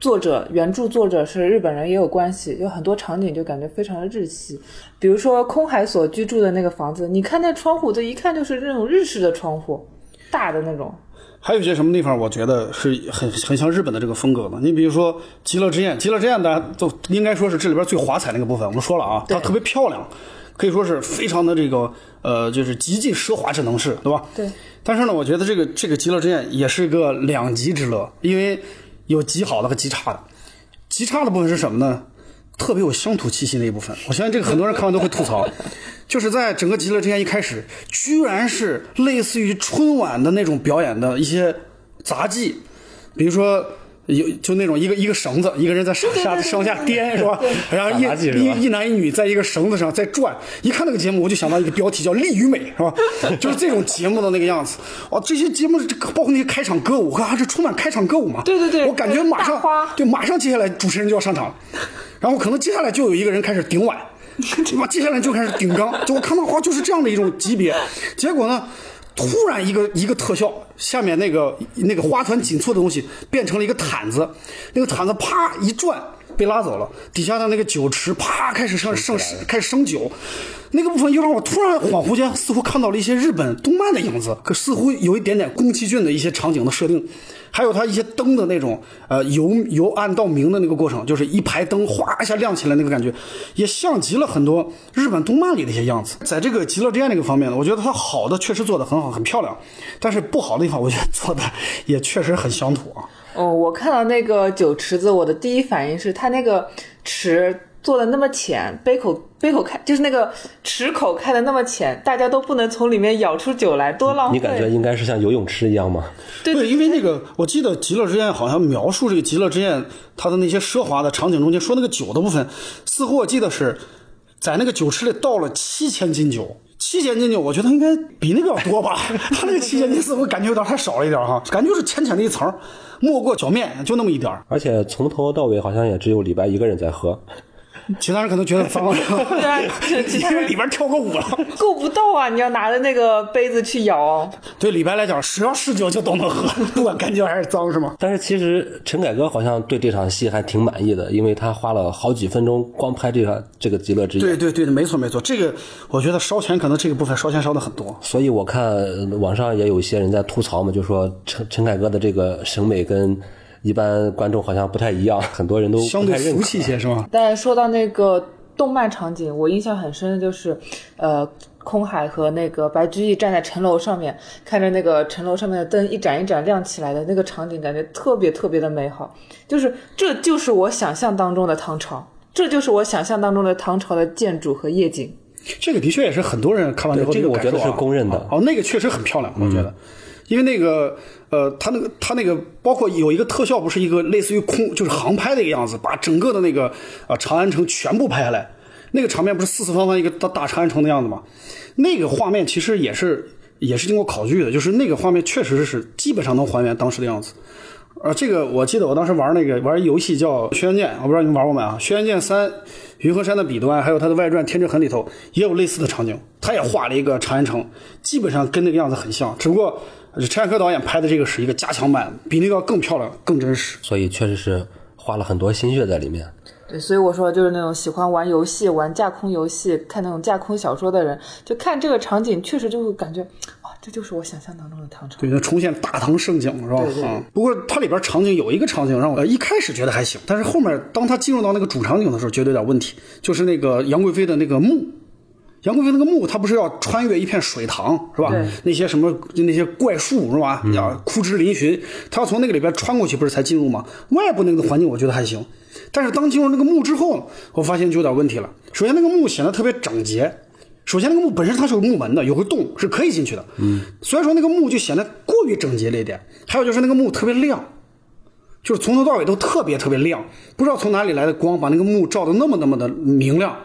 作者原著作者是日本人也有关系，有很多场景就感觉非常的日系，比如说空海所居住的那个房子，你看那窗户，这一看就是那种日式的窗户，大的那种。还有一些什么地方，我觉得是很很像日本的这个风格的。你比如说《极乐之宴》，《极乐之宴》大家都应该说是这里边最华彩那个部分。我们说了啊，它特别漂亮，可以说是非常的这个呃，就是极尽奢华之能事，对吧？对。但是呢，我觉得这个这个《极乐之宴》也是一个两极之乐，因为有极好的和极差的。极差的部分是什么呢？特别有乡土气息的一部分，我相信这个很多人看完都会吐槽，就是在整个《极乐之宴》一开始，居然是类似于春晚的那种表演的一些杂技，比如说有就那种一个一个绳子，一个人在上下上下颠是吧？然后一一一男一女在一个绳子上在转，一看那个节目我就想到一个标题叫《力与美》是吧？就是这种节目的那个样子。哦，这些节目包括那些开场歌舞，啊，这充满开场歌舞嘛？对对对我感觉马上对，马上接下来主持人就要上场了，然后可能接下来就有一个人开始顶碗，哇，接下来就开始顶缸，就我看到哇，就是这样的一种级别。结果呢，突然一个一个特效，下面那个那个花团锦簇的东西变成了一个毯子，那个毯子啪一转。被拉走了，底下的那个酒池啪开始上上开始升酒，那个部分又让我突然恍惚间似乎看到了一些日本动漫的影子，可似乎有一点点宫崎骏的一些场景的设定，还有它一些灯的那种呃由由暗到明的那个过程，就是一排灯哗一下亮起来那个感觉，也像极了很多日本动漫里的一些样子。在这个极乐之宴这个方面呢，我觉得它好的确实做的很好，很漂亮，但是不好的地方我觉得做的也确实很乡土啊。哦，我看到那个酒池子，我的第一反应是它那个池做的那么浅，杯口杯口开就是那个池口开的那么浅，大家都不能从里面舀出酒来，多浪费。你感觉应该是像游泳池一样吗？对对，因为那个我记得《极乐之宴》好像描述这个《极乐之宴》它的那些奢华的场景中间，说那个酒的部分，似乎我记得是在那个酒池里倒了七千斤酒。七千斤酒，我觉得应该比那个要多吧？他那个七千斤似乎感觉有点太少了一点哈，感觉就是浅浅的一层，没过脚面，就那么一点儿而且从头到尾好像也只有李白一个人在喝。其他人可能觉得脏了，对其他人因为里边跳个舞了。够不到啊！你要拿着那个杯子去舀。对李白来讲，只要是酒就都能喝，不管干净还是脏，是吗？但是其实陈凯歌好像对这场戏还挺满意的，因为他花了好几分钟光拍这个这个极乐之夜。对对对，没错没错，这个我觉得烧钱可能这个部分烧钱烧的很多。所以我看呃网上也有一些人在吐槽嘛，就说陈陈凯歌的这个审美跟一般观众好像不太一样，很多人都相对不太认可。服气一些 是吗？但说到那个动漫场景，我印象很深的就是，呃，空海和那个白居易站在城楼上面，看着那个城楼上面的灯一盏一盏亮起来的那个场景，感觉特别特别的美好。就是这就是我想象当中的唐朝，这就是我想象当中的唐朝的建筑和夜景。这个的确也是很多人看完之后对这个我觉得是公认的哦，那个确实很漂亮，我觉得，因为那个呃，他那个他那个包括有一个特效，不是一个类似于空就是航拍的一个样子，把整个的那个啊、长安城全部拍下来，那个场面不是四四方方一个大大长安城的样子吗？那个画面其实也是也是经过考据的，就是那个画面确实是基本上能还原当时的样子。呃，这个我记得我当时玩那个玩游戏叫《轩辕剑》，我不知道你们玩过没啊？《轩辕剑三》云和山的彼端，还有它的外传《天之痕》里头也有类似的场景，他也画了一个长安城，基本上跟那个样子很像，只不过呃陈凯歌导演拍的这个是一个加强版，比那个更漂亮、更真实。所以确实是花了很多心血在里面。对，所以我说就是那种喜欢玩游戏、玩架空游戏、看那种架空小说的人，就看这个场景，确实就会感觉，哇，这就是我想象当中的唐朝。对，它重现大唐盛景是吧？对对啊、不过它里边场景有一个场景让我、呃、一开始觉得还行，但是后面当他进入到那个主场景的时候，觉得有点问题，就是那个杨贵妃的那个墓。杨贵妃那个墓，它不是要穿越一片水塘是吧？那些什么那些怪树是吧？呀，枯枝嶙峋，她要从那个里边穿过去，不是才进入吗？外部那个环境我觉得还行，但是当进入那个墓之后，我发现就有点问题了。首先，那个墓显得特别整洁，首先，那个墓本身它是有木门的，有个洞是可以进去的。嗯，虽然说那个墓就显得过于整洁了一点，还有就是那个墓特别亮，就是从头到尾都特别特别亮，不知道从哪里来的光把那个墓照得那么那么的明亮，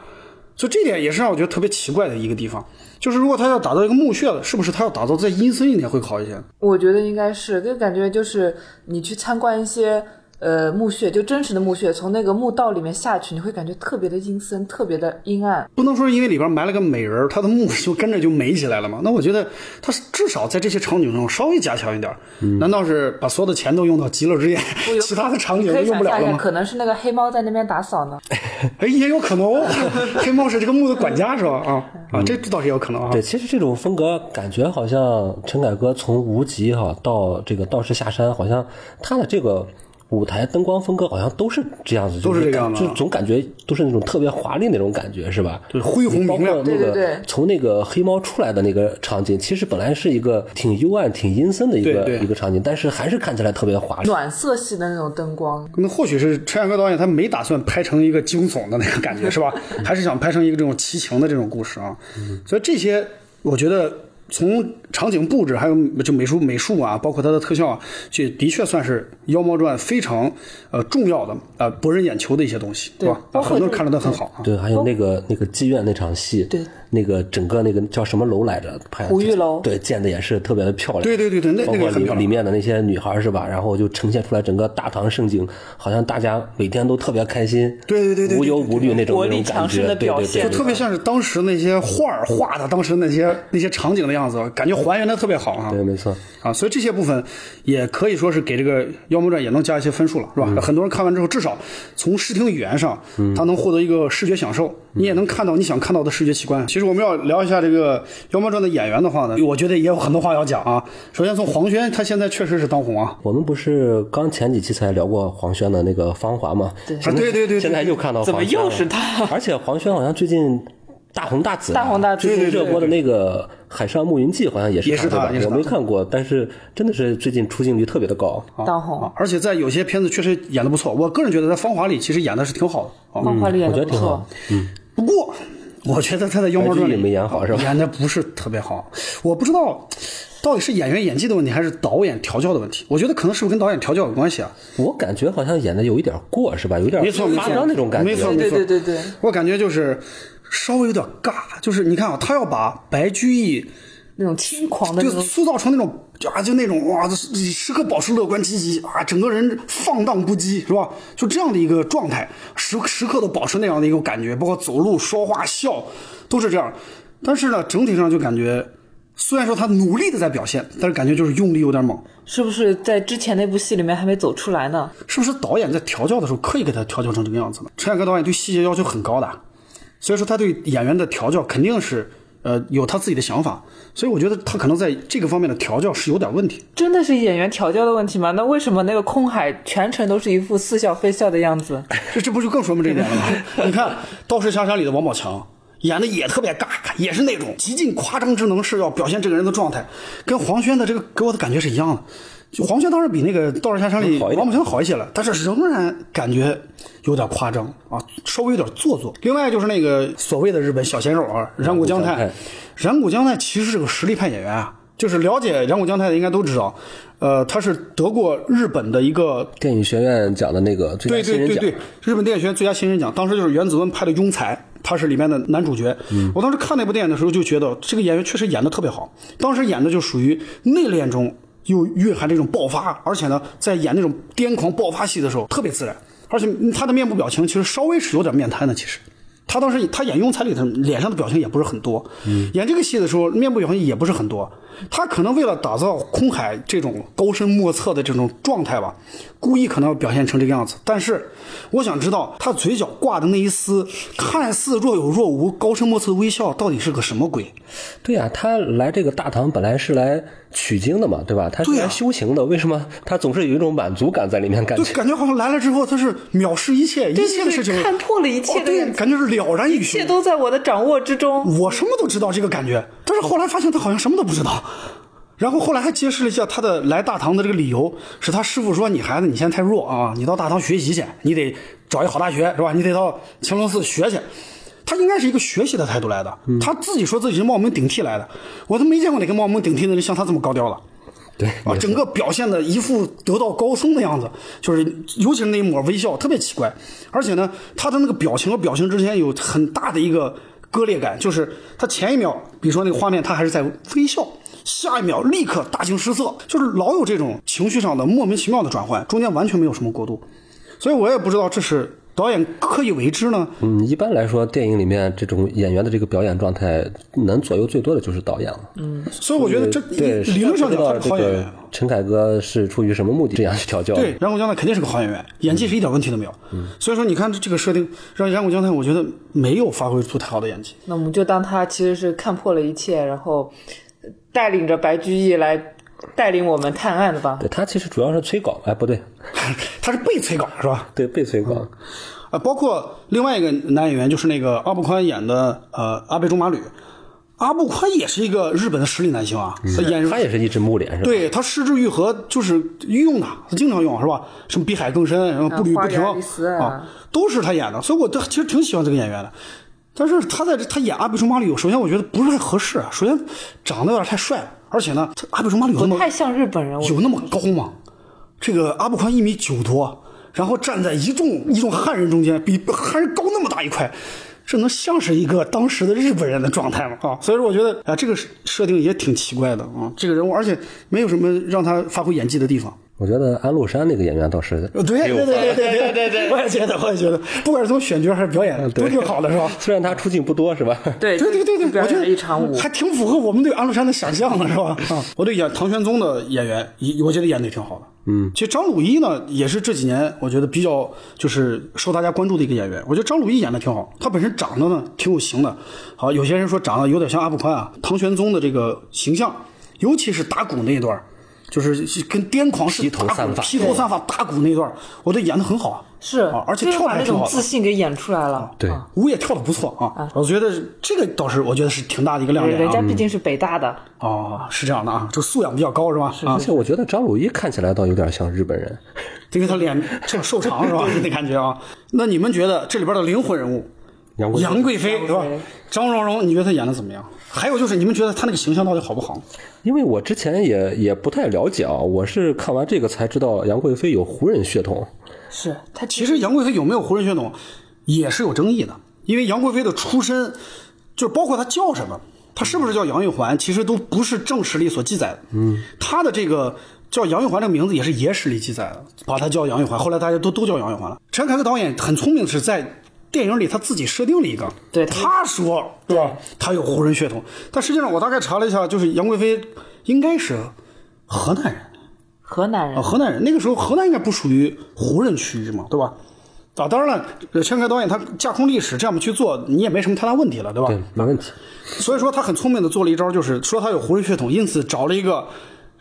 就这点也是让我觉得特别奇怪的一个地方。就是如果他要打造一个墓穴了，是不是他要打造再阴森一点会好一些？我觉得应该是，就感觉就是你去参观一些呃墓穴，就真实的墓穴，从那个墓道里面下去，你会感觉特别的阴森，特别的阴暗。不能说是因为里边埋了个美人，他的墓就跟着就美起来了嘛？那我觉得他至少在这些场景中稍微加强一点儿。难道是把所有的钱都用到极乐之夜，其他的场景都用不了了吗？可能是那个黑猫在那边打扫呢。哎，也有可能哦。黑猫是这个墓的管家是吧？啊啊，这倒是有可能啊。对，其实这种风格感觉好像陈凯歌从无极哈到这个道士下山，好像他的这个舞台灯光风格好像都是这样子，都是这样子啊就总感觉都是那种特别华丽那种感觉，是吧？就是恢宏明亮。括那个对对对从那个黑猫出来的那个场景，其实本来是一个挺幽暗、挺阴森的一个一个场景，但是还是看起来特别华丽。暖色系的那种灯光，那或许是陈凯歌导演他没打算拍成一个惊悚的那个感觉是吧？还是想拍成一个这种奇情的这种故事啊？所以这些我觉得从场景布置还有就美术美术啊，包括它的特效啊，这的确算是《妖猫传》非常呃重要的呃博人眼球的一些东西，对吧？很多人看着都很好啊。对，还有那个那个妓院那场戏，对，那个整个那个叫什么楼来着？拍的胡玉楼对，建的也是特别的漂亮。对对对对那包括里那个很漂亮里面的那些女孩是吧？然后就呈现出来整个大唐盛景，好像大家每天都特别开心，对对对对对无忧无虑那种活那种感力强盛觉，对对的表现对，就特别像是当时那些画儿画的，当时那些那些场景的样子，感觉还原的特别好啊。对，没错。啊，所以这些部分也可以说是给这个《妖魔传》也能加一些分数了，是吧？很多人看完之后，至少从视听语言上，他能获得一个视觉享受，你也能看到你想看到的视觉奇观。其实我们要聊一下这个《妖猫传》的演员的话呢，我觉得也有很多话要讲啊。首先从黄轩，他现在确实是当红啊。我们不是刚前几期才聊过黄轩的那个《芳华》吗？对啊对对对对现在又看到怎么黄轩了又是他？而且黄轩好像最近大红大紫啊，大红大紫最近对对对热播的那个《海上牧云记》好像也是也是他吧？我没看过，但是真的是最近出镜率特别的高。当红啊，而且在有些片子确实演的不错，我个人觉得在《芳华》里其实演的是挺好的芳。华里演我觉的不错得挺好。。不过，我觉得他在《妖猫传》里没演好是吧演的不是特别好，我不知道到底是演员演技的问题，还是导演调教的问题。我觉得可能是不是跟导演调教有关系啊？我感觉好像演的有一点过，是吧？有点没错没错夸张那种感觉。没错没错对对对对，我感觉就是稍微有点尬，就是你看啊，他要把白居易那种轻狂的就，塑造成那种啊，就那种哇，时刻保持乐观积极啊，整个人放荡不羁，是吧？就这样的一个状态，时时刻都保持那样的一个感觉，包括走路、说话、笑，都是这样。但是呢，整体上就感觉，虽然说他努力的在表现，但是感觉就是用力有点猛。是不是在之前那部戏里面还没走出来呢？是不是导演在调教的时候刻意给他调教成这个样子呢？陈凯歌导演对细节要求很高的，所以说他对演员的调教肯定是呃有他自己的想法，所以我觉得他可能在这个方面的调教是有点问题。真的是演员调教的问题吗？那为什么那个空海全程都是一副似笑非笑的样子？这这不就更说明这一点了吗？你看《道士下山》里的王宝强演的也特别尬，也是那种极尽夸张之能事，要表现这个人的状态，跟黄轩的这个给我的感觉是一样的。就黄轩当然比那个《道士下山》里王宝强好一些了，但是仍然感觉有点夸张啊，稍微有点做作。另外就是那个所谓的日本小鲜肉啊，染谷将太，染谷将太其实是个实力派演员啊。就是了解染谷将太的应该都知道，呃，他是得过日本的一个电影学院奖的那个最对佳新人奖。对对对，日本电影学院最佳新人奖，当时就是袁子温拍的《庸才》，他是里面的男主角。嗯我当时看那部电影的时候就觉得这个演员确实演的特别好，当时演的就属于内敛中又蕴含这种爆发，而且呢，在演那种癫狂爆发戏的时候特别自然，而且他的面部表情其实稍微是有点面瘫的，其实。他当时他演庸才里头脸上的表情也不是很多，演这个戏的时候面部表情也不是很多。他可能为了打造空海这种高深莫测的这种状态吧，故意可能要表现成这个样子。但是我想知道他嘴角挂的那一丝看似若有若无、高深莫测的微笑到底是个什么鬼？对呀、他来这个大唐本来是来取经的嘛，对吧？他是对呀来修行的，为什么他总是有一种满足感在里面？感觉感觉好像来了之后他是藐视一切，一切的事情看破了一切哦对，感觉是了然于一切。都在我的掌握之中。我什么都知道这个感觉，但是后来发现他好像什么都不知道。然后后来还揭示了一下他的来大唐的这个理由，是他师傅说：“你孩子，你现在太弱啊，你到大唐学习去，你得找一好大学，是吧？你得到青龙寺学去。”他应该是一个学习的态度来的，他自己说自己是冒名顶替来的，我都没见过哪个冒名顶替的人像他这么高调的。对啊，整个表现的一副得道高僧的样子，就是尤其是那一抹微笑，特别奇怪。而且呢，他的那个表情和表情之间有很大的一个割裂感，就是他前一秒，比如说那个画面，他还是在微笑，下一秒立刻大惊失色，就是老有这种情绪上的莫名其妙的转换，中间完全没有什么过渡。所以我也不知道这是导演刻意为之呢，嗯，一般来说，电影里面这种演员的这个表演状态，能左右最多的就是导演了。嗯，所以我觉得这对，理论上讲他是好演员。陈凯歌是出于什么目的这样去调教？对，染谷将太肯定是个好演员，演技是一点问题都没有。嗯所以说，你看这个设定，让染谷将太，我觉得没有发挥出太好的演技。那我们就当他其实是看破了一切，然后带领着白居易来带领我们探案的吧。对他其实主要是催稿，哎，不对，他是被催稿是吧？对被催稿。啊，包括另外一个男演员，就是那个阿部宽演的呃阿倍仲麻吕。阿部宽也是一个日本的实力男星啊，他演他也是一直木脸是吧？对他失之愈合就是御用的，他经常用是吧？什么比海更深，然后步履不停啊啊，都是他演的，所以我这其实挺喜欢这个演员的。但是他在这他演阿倍仲麻吕，首先我觉得不是太合适啊。首先长得有点太帅了，而且呢，他阿布仲马里有那么太像日本人，我有那么高吗？这个阿布宽一米九多，然后站在一众一众汉人中间，比汉人高那么大一块，这能像是一个当时的日本人的状态吗？啊，所以说我觉得啊，这个设定也挺奇怪的啊，这个人物，而且没有什么让他发挥演技的地方。我觉得安禄山那个演员倒是，对对对对对对对，我也觉得我也觉得，不管是从选角还是表演，都挺好的是吧？虽然他出镜不多是吧？对对对对对，我觉得一场舞。还挺符合我们对安禄山的想象的是吧？我对演唐玄宗的演员，我觉得演的也挺好的。嗯，其实张鲁一呢，也是这几年我觉得比较，就是受大家关注的一个演员。我觉得张鲁一演的挺好，他本身长得呢挺有型的。好，有些人说长得有点像阿不宽啊，唐玄宗的这个形象，尤其是打鼓那一段。就是跟癫狂似的打鼓披头散发披头散发打鼓那段，我觉得演的很好啊。是啊，而且就是把那种跳的还挺好自信给演出来了。对啊舞也跳的不错啊，我觉得这个倒是我觉得是挺大的一个亮点啊。人家毕竟是北大的，哦，是这样的啊，就素养比较高是吧？啊而，且我觉得张鲁一看起来倒有点像日本人。因为他脸这样瘦长是吧？那感觉啊。那你们觉得这里边的灵魂人物杨贵妃杨贵妃是吧？张荣荣，你觉得她演的怎么样？还有就是你们觉得她那个形象到底好不好？因为我之前也也不太了解啊，我是看完这个才知道杨贵妃有胡人血统。是他其实杨贵妃有没有胡人血统也是有争议的，因为杨贵妃的出身，就是包括她叫什么，她是不是叫杨玉环，其实都不是正史里所记载的。嗯，她的这个叫杨玉环这个名字也是野史里记载的，把她叫杨玉环，后来大家都都叫杨玉环了。陈凯歌导演很聪明是在。电影里他自己设定了一个，对他他说对吧？他有胡人血统，但实际上我大概查了一下，就是杨贵妃应该是河南人，河南人啊，，河南人那个时候河南应该不属于胡人区域嘛，对吧？啊，当然了，呃陈凯导演他架空历史这样去做，你也没什么太大问题了，对吧？对，没问题。所以说他很聪明的做了一招，就是说他有胡人血统，因此找了一个，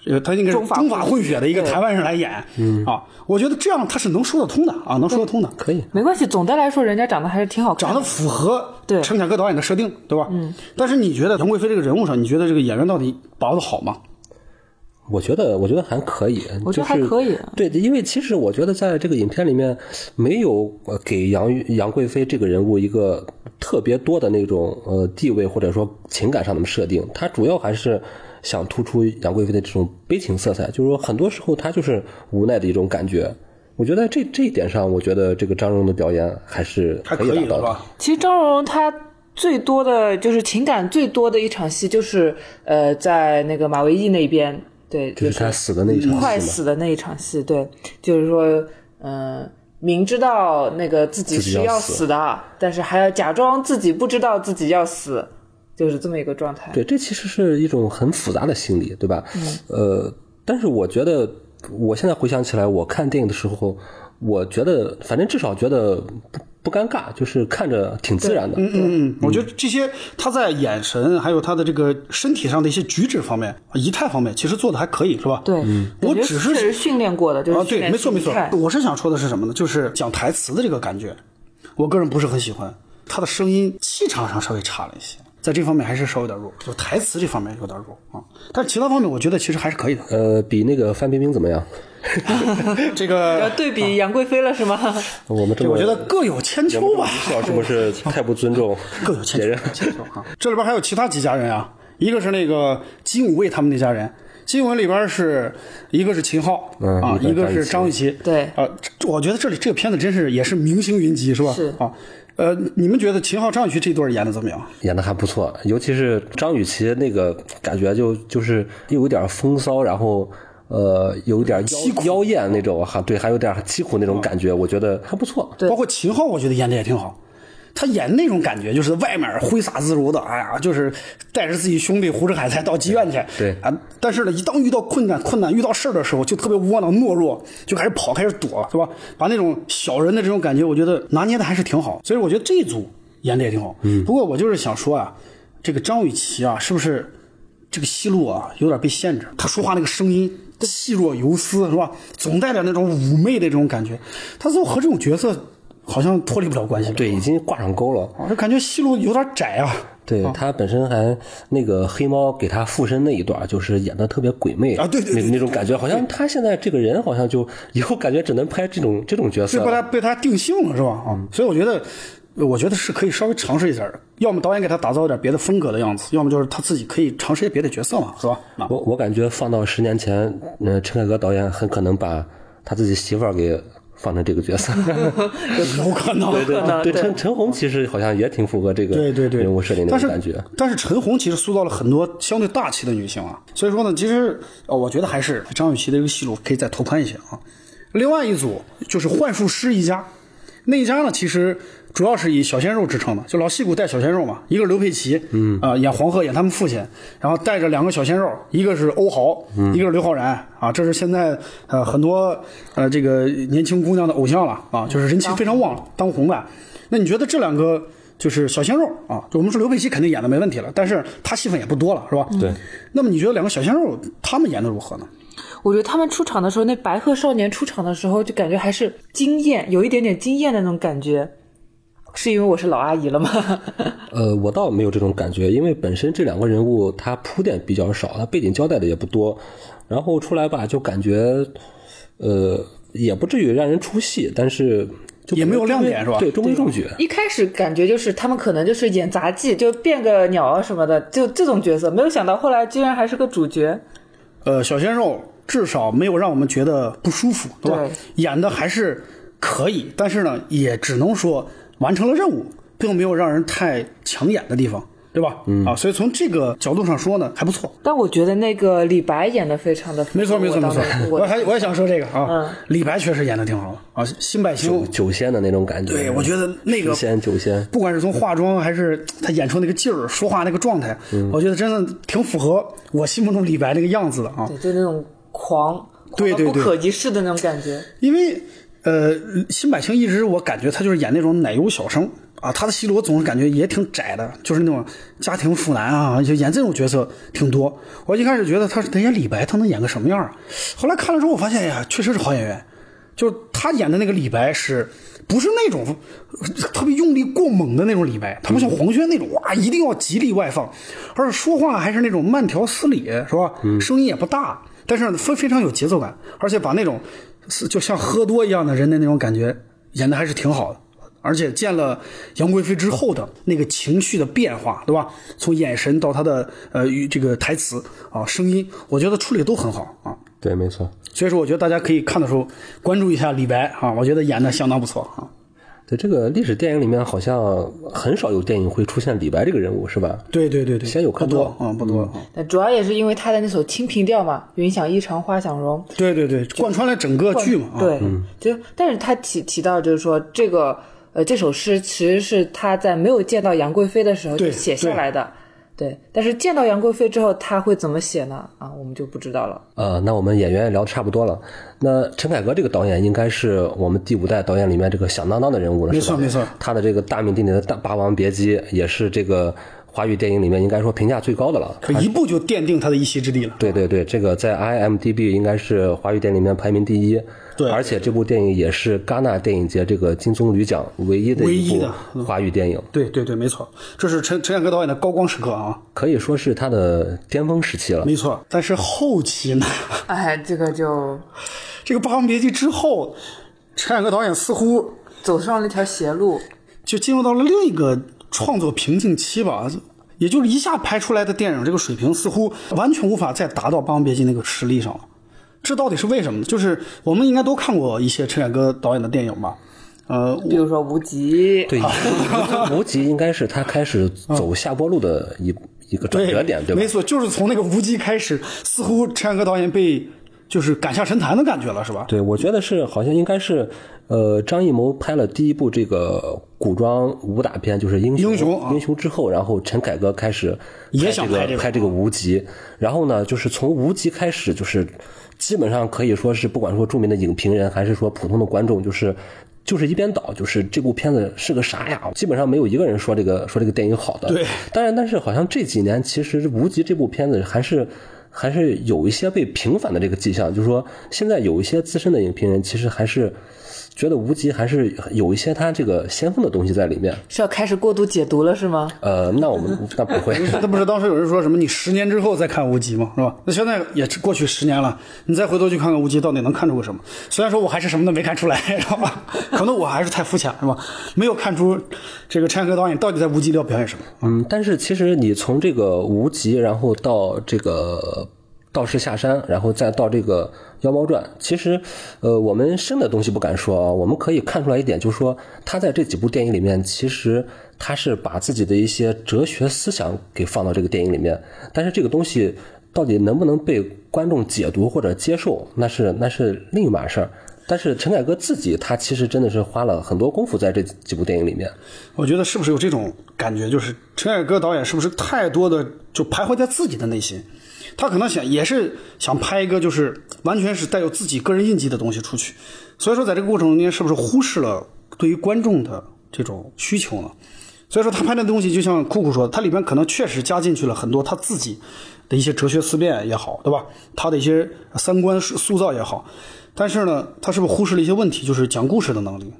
呃，他应该是中法混血的一个台湾人来演，嗯啊，我觉得这样他是能说得通的啊，能说得通的，可以，没关系，总的来说人家长得还是挺好看的。长得符合对陈凯歌导演的设定，对吧？嗯。但是你觉得杨贵妃这个人物上，你觉得这个演员到底把握的好吗？我觉得，我觉得还可以，我觉得还可以对，因为其实我觉得在这个影片里面，没有呃给杨杨贵妃这个人物一个特别多的那种呃地位或者说情感上的设定，他主要还是想突出杨贵妃的这种悲情色彩，就是说很多时候她就是无奈的一种感觉。我觉得这这一点上，我觉得这个张荣的表演还是还可以达到的。吧？其实张荣荣她最多的就是情感最多的一场戏，就是呃，在那个马嵬驿那边，对，就是他死的那一场戏嘛快死的那一场戏，对，就是说，嗯、明知道那个自己是要死的，但是还要假装自己不知道自己要死，就是这么一个状态。对，这其实是一种很复杂的心理，对吧？呃，但是我觉得，我现在回想起来，我看电影的时候，我觉得，反正至少觉得不不尴尬，就是看着挺自然的。嗯嗯，我觉得这些他在眼神还有他的这个身体上的一些举止方面、仪态方面，其实做的还可以，是吧？对，我只是是训练过的，就是啊，对，没错没错。我是想说的是什么呢？就是讲台词的这个感觉，我个人不是很喜欢，他的声音气场上稍微差了一些，在这方面还是稍微有点弱，就台词这方面有点弱啊。但是其他方面我觉得其实还是可以的。呃，比那个范冰冰怎么样？这 要个，对比杨贵妃了是吗？我们这我觉得各有千秋吧，笑是不是太不尊重各有千别人？秋，千秋啊。这里边还有其他几家人啊，一个是那个金武卫他们那家人。新闻里边是一个是秦昊、嗯啊，一个是张张雨绮，对我觉得这里这个片子真是也是明星云集，是吧？是啊，呃，你们觉得秦昊、张雨绮这对儿演的怎么样？演的还不错，尤其是张雨绮那个感觉就就是又有点风骚，然后呃有一点妖妖艳那种，哈对，还有点凄苦那种感觉，我觉得还不错。对包括秦昊，我觉得演的也挺好。他演那种感觉，就是外面挥洒自如的，哎呀，就是带着自己兄弟胡吃海塞到妓院去，对啊。但是呢，一当遇到困难、困难遇到事儿的时候，就特别窝囊懦弱，就开始跑，开始躲，是吧？把那种小人的这种感觉，我觉得拿捏的还是挺好。所以我觉得这一组演的也挺好。嗯。不过我就是想说啊，这个张雨绮啊，是不是这个戏路啊有点被限制？她说话那个声音细若游丝，是吧？总带点那种妩媚的这种感觉，她最后和这种角色好像脱离不了关系了。对，已经挂上钩了。啊，这感觉戏路有点窄啊。对他本身还那个黑猫给他附身那一段，就是演的特别鬼魅啊对对对那那种感觉，好像他现在这个人好像就以后感觉只能拍这种这种角色被被他。被他定性了是吧？啊，所以我觉得，我觉得是可以稍微尝试一下的。要么导演给他打造一点别的风格的样子，要么就是他自己可以尝试一些别的角色嘛，是吧？啊，我我感觉放到十年前，呃，陈凯歌导演很可能把他自己媳妇儿给放在这个角色。有可能，对对，对陈陈红其实好像也挺符合这个对对对人物设定的感觉。但是陈红其实塑造了很多相对大气的女性啊，所以说呢，其实呃，我觉得还是张雨绮的这个戏路可以再拓宽一些啊。另外一组就是幻术师一家，那一家呢，其实主要是以小鲜肉支撑的，就老戏骨带小鲜肉嘛，一个是刘佩琦，嗯，啊、演黄鹤，演他们父亲，然后带着两个小鲜肉，一个是欧豪，嗯一个是刘昊然，啊，这是现在呃很多呃这个年轻姑娘的偶像了啊，就是人气非常旺，当红的。那你觉得这两个就是小鲜肉啊？就我们说刘佩琦肯定演的没问题了，但是他戏份也不多了，是吧？对。那么你觉得两个小鲜肉他们演的如何呢？我觉得他们出场的时候，那白鹤少年出场的时候，就感觉还是惊艳，有一点点惊艳的那种感觉。是因为我是老阿姨了吗？呃，我倒没有这种感觉，因为本身这两个人物他铺垫比较少，他背景交代的也不多，然后出来吧就感觉，呃，也不至于让人出戏，但是也没有亮点是吧对，中规中矩。一开始感觉就是他们可能就是演杂技，就变个鸟啊什么的，就这种角色。没有想到后来居然还是个主角。呃，小鲜肉至少没有让我们觉得不舒服，对吧？对演的还是可以，但是呢，也只能说完成了任务，并没有让人太抢眼的地方，对吧？嗯啊，所以从这个角度上说呢，还不错。但我觉得那个李白演的非常的没错，没错，没错。我我还我也想说这个啊，嗯李白确实演的挺好的啊，新百酒姓。酒仙的那种感觉，对，我觉得那个诗仙酒仙，不管是从化妆还是他演出那个劲儿、说话那个状态，我觉得真的挺符合我心目中李白那个样子的啊。对，就那种狂，对对对狂不可一世的那种感觉。因为呃，辛柏青一直我感觉他就是演那种奶油小生啊，他的戏路我总是感觉也挺窄的，就是那种家庭妇男啊，就演这种角色挺多。我一开始觉得他是他演李白，他能演个什么样啊？后来看了之后，我发现哎呀，确实是好演员。就是他演的那个李白是，不是那种特别用力过猛的那种李白？他不像黄轩那种哇，一定要极力外放，而且说话还是那种慢条斯理，是吧？声音也不大，但是非非常有节奏感，而且把那种就像喝多一样的人的那种感觉演的还是挺好的。而且见了杨贵妃之后的那个情绪的变化，对吧？从眼神到他的呃与这个台词啊声音，我觉得处理都很好啊。对，没错。所以说，我觉得大家可以看的时候关注一下李白啊，我觉得演的相当不错啊。在这个历史电影里面，好像很少有电影会出现李白这个人物，是吧？对对对对，先有不多啊，不多主要也是因为他的那首《清平调》嘛，“云想衣裳花想容对对对，贯穿了整个剧嘛。”。啊对，就但是他提提到就是说这个呃这首诗其实是他在没有见到杨贵妃的时候就写下来的。对，但是见到杨贵妃之后，他会怎么写呢？啊，我们就不知道了。呃，那我们演员也聊得差不多了。那陈凯歌这个导演应该是我们第五代导演里面这个响当当的人物了，是吧？没错没错。他的这个大名鼎鼎的《大霸王别姬》也是这个华语电影里面应该说评价最高的了。可一部就奠定他的一席之地了。对对对，这个在 IMDB 应该是华语电影里面排名第一。对而且这部电影也是戛纳电影节这个金棕榈奖唯一的一部唯一的华语电影，对对对，没错，这是陈陈凯歌导演的高光时刻啊，可以说是他的巅峰时期了。没错。但是后期呢，哎，这个就 这个《霸王别姬》之后，陈凯歌导演似乎走上了一条邪路。就进入到了另一个创作瓶颈期吧，也就是一下拍出来的电影这个水平似乎完全无法再达到《霸王别姬》那个实力上了。这到底是为什么呢？就是我们应该都看过一些陈凯歌导演的电影吧？呃，比如说《无极》，对，无无极应该是他开始走下坡路的一一个转折点，对吧没？错，就是从那个无极开始，似乎陈凯歌导演被就是赶下神坛的感觉了，是吧？对，我觉得是好像应该是，呃，张艺谋拍了第一部这个古装武打片，就是英雄英雄啊英雄之后，然后陈凯歌开始也想拍这个个拍这个无极，然后呢，就是从无极开始，就是基本上可以说是不管说著名的影评人还是说普通的观众，就是。就是一边倒，就是这部片子是个啥呀？基本上没有一个人说这个说这个电影好的。对，当然，但是好像这几年其实《无极》这部片子还是还是有一些被平反的这个迹象，就是说现在有一些资深的影评人其实还是觉得《无极》还是有一些他这个先锋的东西在里面。是要开始过度解读了是吗？呃，那我们 那不会。那不是当时有人说什么你十年之后再看无极吗？是吧？那现在也过去十年了，你再回头去看看无极，到底能看出个什么？虽然说我还是什么都没看出来，知道吧？可能我还是太肤浅，是吧？没有看出这个陈凯歌导演到底在无极里要表演什么。嗯，但是其实你从这个无极，然后到这个道士下山，然后再到这个妖猫传，其实，呃，我们深的东西不敢说啊，我们可以看出来一点，就是说他在这几部电影里面，其实他是把自己的一些哲学思想给放到这个电影里面，但是这个东西到底能不能被观众解读或者接受，那是那是另一码事儿。但是陈凯歌自己，他其实真的是花了很多功夫在这几部电影里面。我觉得是不是有这种感觉，就是陈凯歌导演是不是太多的就徘徊在自己的内心？他可能想也是想拍一个就是完全是带有自己个人印记的东西出去，所以说在这个过程中间是不是忽视了对于观众的这种需求呢？所以说他拍的东西就像酷酷说的，他里边可能确实加进去了很多他自己的一些哲学思辨也好，对吧？他的一些三观塑造也好，但是呢，他是不是忽视了一些问题，就是讲故事的能力？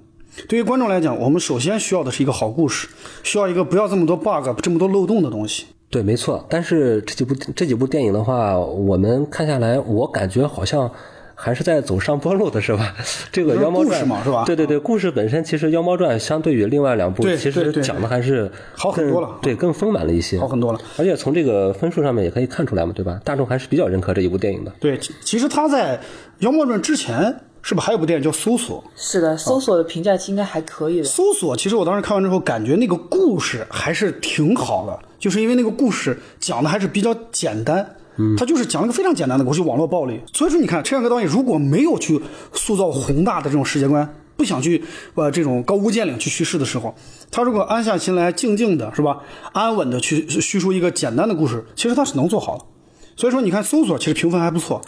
对于观众来讲，我们首先需要的是一个好故事，需要一个不要这么多 bug、这么多漏洞的东西。对，没错。但是这几部这几部电影的话，我们看下来，我感觉好像还是在走上坡路的，是吧？这个《妖猫传故事》嘛是吧对对对，故事本身其实《妖猫传》相对于另外两部，其实讲的还是好很多了对，更丰满了一些，好很多了。而且从这个分数上面也可以看出来嘛，对吧？大众还是比较认可这一部电影的。对，其其实他在《妖猫传》之前，是不是还有部电影叫《搜索》？是的，搜索的评价应该还可以的。搜索，其实我当时看完之后，感觉那个故事还是挺好的，就是因为那个故事讲的还是比较简单。嗯，他就是讲了一个非常简单的故事，网络暴力。所以说，你看陈凯歌导演如果没有去塑造宏大的这种世界观，不想去呃这种高屋建瓴去叙事的时候，他如果安下心来，静静的是吧，安稳的去叙述一个简单的故事，其实他是能做好的。所以说，你看搜索其实评分还不错，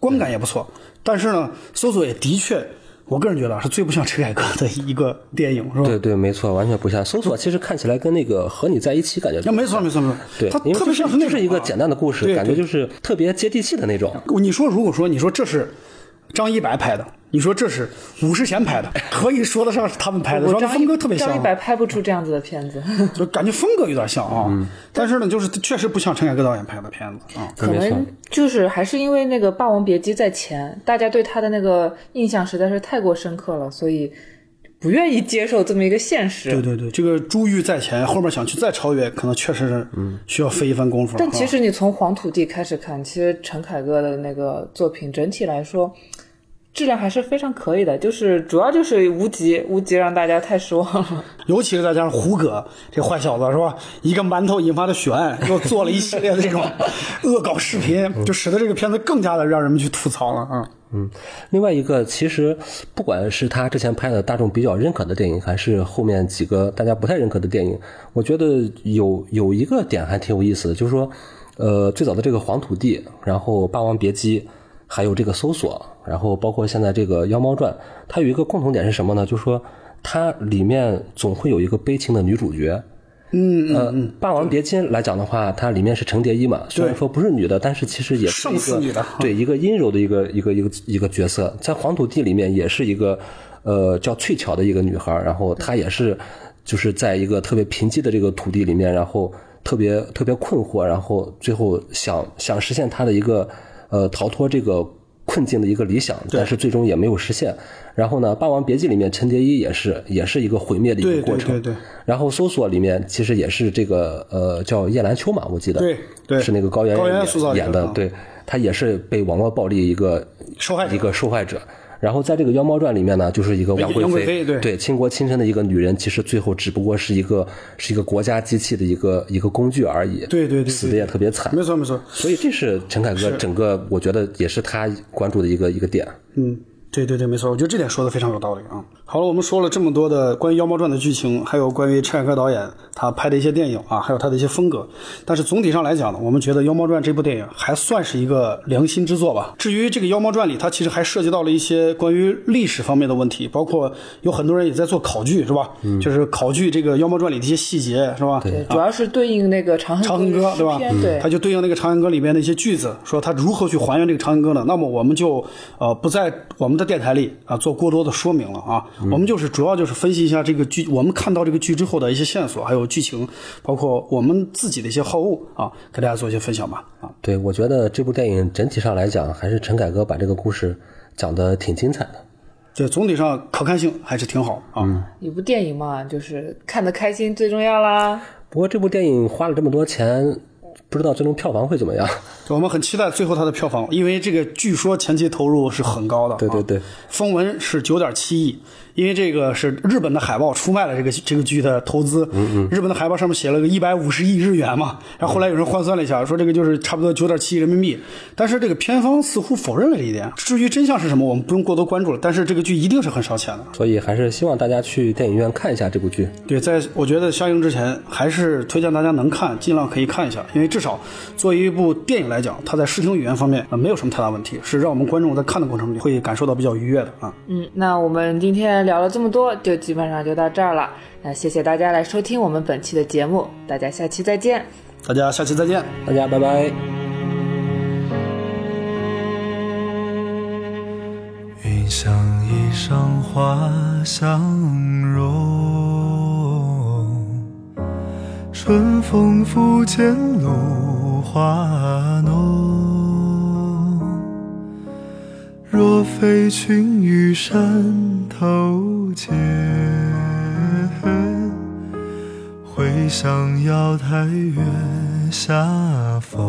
观感也不错，但是呢，搜索也的确我个人觉得是最不像陈凯歌的一个电影，是吧？对对，没错，完全不像。搜索其实看起来跟那个和你在一起感觉那没错没错没错，对它，特别像是那是一个啊简单的故事，感觉就是特别接地气的那种。你说，如果说你说这是张一白拍的，你说这是武世贤拍的，可以说得上是他们拍的，我张风格特别像张一，白拍不出这样子的片子，就 感觉风格有点像啊。但是呢，就是确实不像陈凯歌导演拍的片子啊。可能就是还是因为那个《霸王别姬》在前，大家对他的那个印象实在是太过深刻了，所以不愿意接受这么一个现实。对对对，这个珠玉在前，后面想去再超越，可能确实是需要费一番功夫了。但其啊实你从《黄土地》开始看，其实陈凯歌的那个作品整体来说，质量还是非常可以的。就是主要就是无极，无极让大家太失望了。尤其是再加上胡歌这坏小子是吧？一个馒头引发的血案，又做了一系列的这种 恶搞视频，就使得这个片子更加的让人们去吐槽了啊。嗯，另外一个，其实不管是他之前拍的大众比较认可的电影，还是后面几个大家不太认可的电影，我觉得有有一个点还挺有意思的，就是说，呃，最早的这个《黄土地》，然后《霸王别姬》，还有这个《搜索》，然后包括现在这个《妖猫传》，它有一个共同点是什么呢？就是说，它里面总会有一个悲情的女主角。嗯呃，《霸王别姬》来讲的话，它里面是程蝶衣嘛，虽然说不是女的，但是其实也是一胜似女的个对一个阴柔的一个一个一个一个角色，在《黄土地》里面也是一个呃叫翠巧的一个女孩，然后她也是就是在一个特别贫瘠的这个土地里面，然后特别特别困惑，然后最后想想实现她的一个呃逃脱这个困境的一个理想，但是最终也没有实现。然后呢，《霸王别姬》里面陈蝶衣也是也是一个毁灭的一个过程。对对对然后搜索里面其实也是这个呃叫叶兰秋嘛，我记得对对是那个高圆圆演演的，对他也是被网络暴力一个受害一个受害者。然后在这个《妖猫传》里面呢，就是一个杨贵妃对对倾国倾城的一个女人，其实最后只不过是一个是一个国家机器的一个一个工具而已。对对对对死的也特别惨。没错没错，所以这是陈凯歌整个我觉得也是他关注的一个一个点。嗯，对对对，没错，我觉得这点说的非常有道理啊。好了，我们说了这么多的关于《妖猫传》的剧情，还有关于陈凯歌导演他拍的一些电影啊，还有他的一些风格。但是总体上来讲呢，我们觉得《妖猫传》这部电影还算是一个良心之作吧。至于这个《妖猫传》里，它其实还涉及到了一些关于历史方面的问题，包括有很多人也在做考据，是吧？嗯，就是考据这个《妖猫传》里的一些细节，是吧？对，主要是对应那个《长恨长恨歌，对吧诗篇？对它，就对应那个《长恨歌》里面的一些句子，说他如何去还原这个《长恨歌》呢？那么我们就呃不在我们的电台里啊做过多的说明了啊，我们就是主要就是分析一下这个剧，我们看到这个剧之后的一些线索，还有剧情，包括我们自己的一些好恶啊，给大家做一些分享吧啊。对，我觉得这部电影整体上来讲，还是陈凯歌把这个故事讲得挺精彩的。对总体上可看性还是挺好啊。一部电影嘛，就是看得开心最重要啦。不过这部电影花了这么多钱，不知道最终票房会怎么样？我们很期待最后它的票房，因为这个据说前期投入是很高的。啊对对对，风闻是九点七亿，因为这个是日本的海报出卖了这个这个剧的投资。嗯嗯，日本的海报上面写了个一百五十亿日元嘛，然后后来有人换算了一下，说这个就是差不多九点七亿人民币。但是这个片方似乎否认了这一点。至于真相是什么，我们不用过多关注了。但是这个剧一定是很烧钱的。所以还是希望大家去电影院看一下这部剧。对，在我觉得上映之前，还是推荐大家能看，尽量可以看一下，因为至少作为一部电影来讲，它在视听语言方面呃没有什么太大问题，是让我们观众在看的过程中会感受到比较愉悦的啊。嗯，那我们今天聊了这么多，就基本上就到这儿了。那谢谢大家来收听我们本期的节目，大家下期再见。大家下期再见。大家拜拜。云想衣裳花相融，春风拂槛露华浓。若非群玉山头见，会向瑶台月下逢。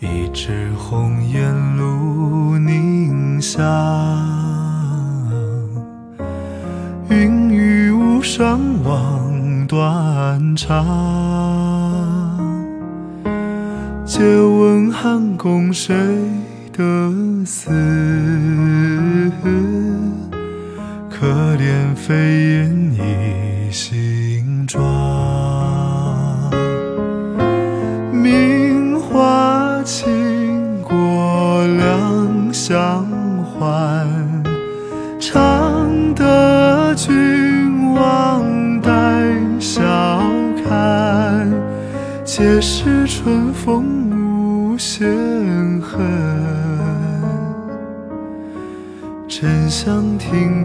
一枝红艳露凝香，云雨巫山枉断肠。借问汉宫谁得似？可怜飞燕倚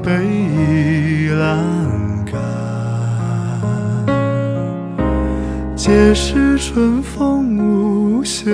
亭北倚阑干，皆是春风无限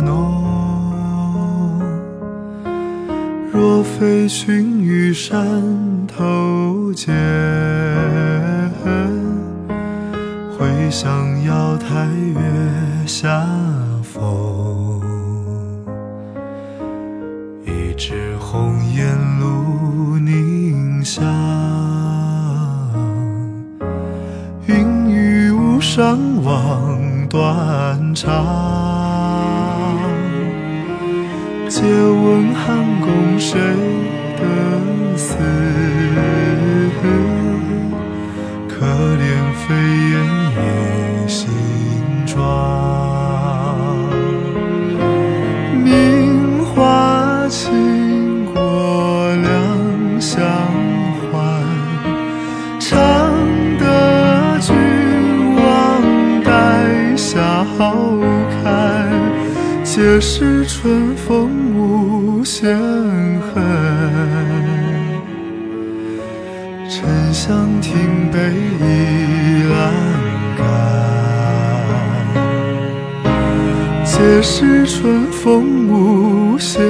浓。若非群玉山头见，会向瑶台月下逢。一枝红艳露凝香，云雨巫山枉断肠。借问汉宫谁得似？可怜飞燕倚新妆。名花倾国两相欢，常得君王带笑看，皆是春风无限恨。沉香亭北倚阑干。皆是春风无限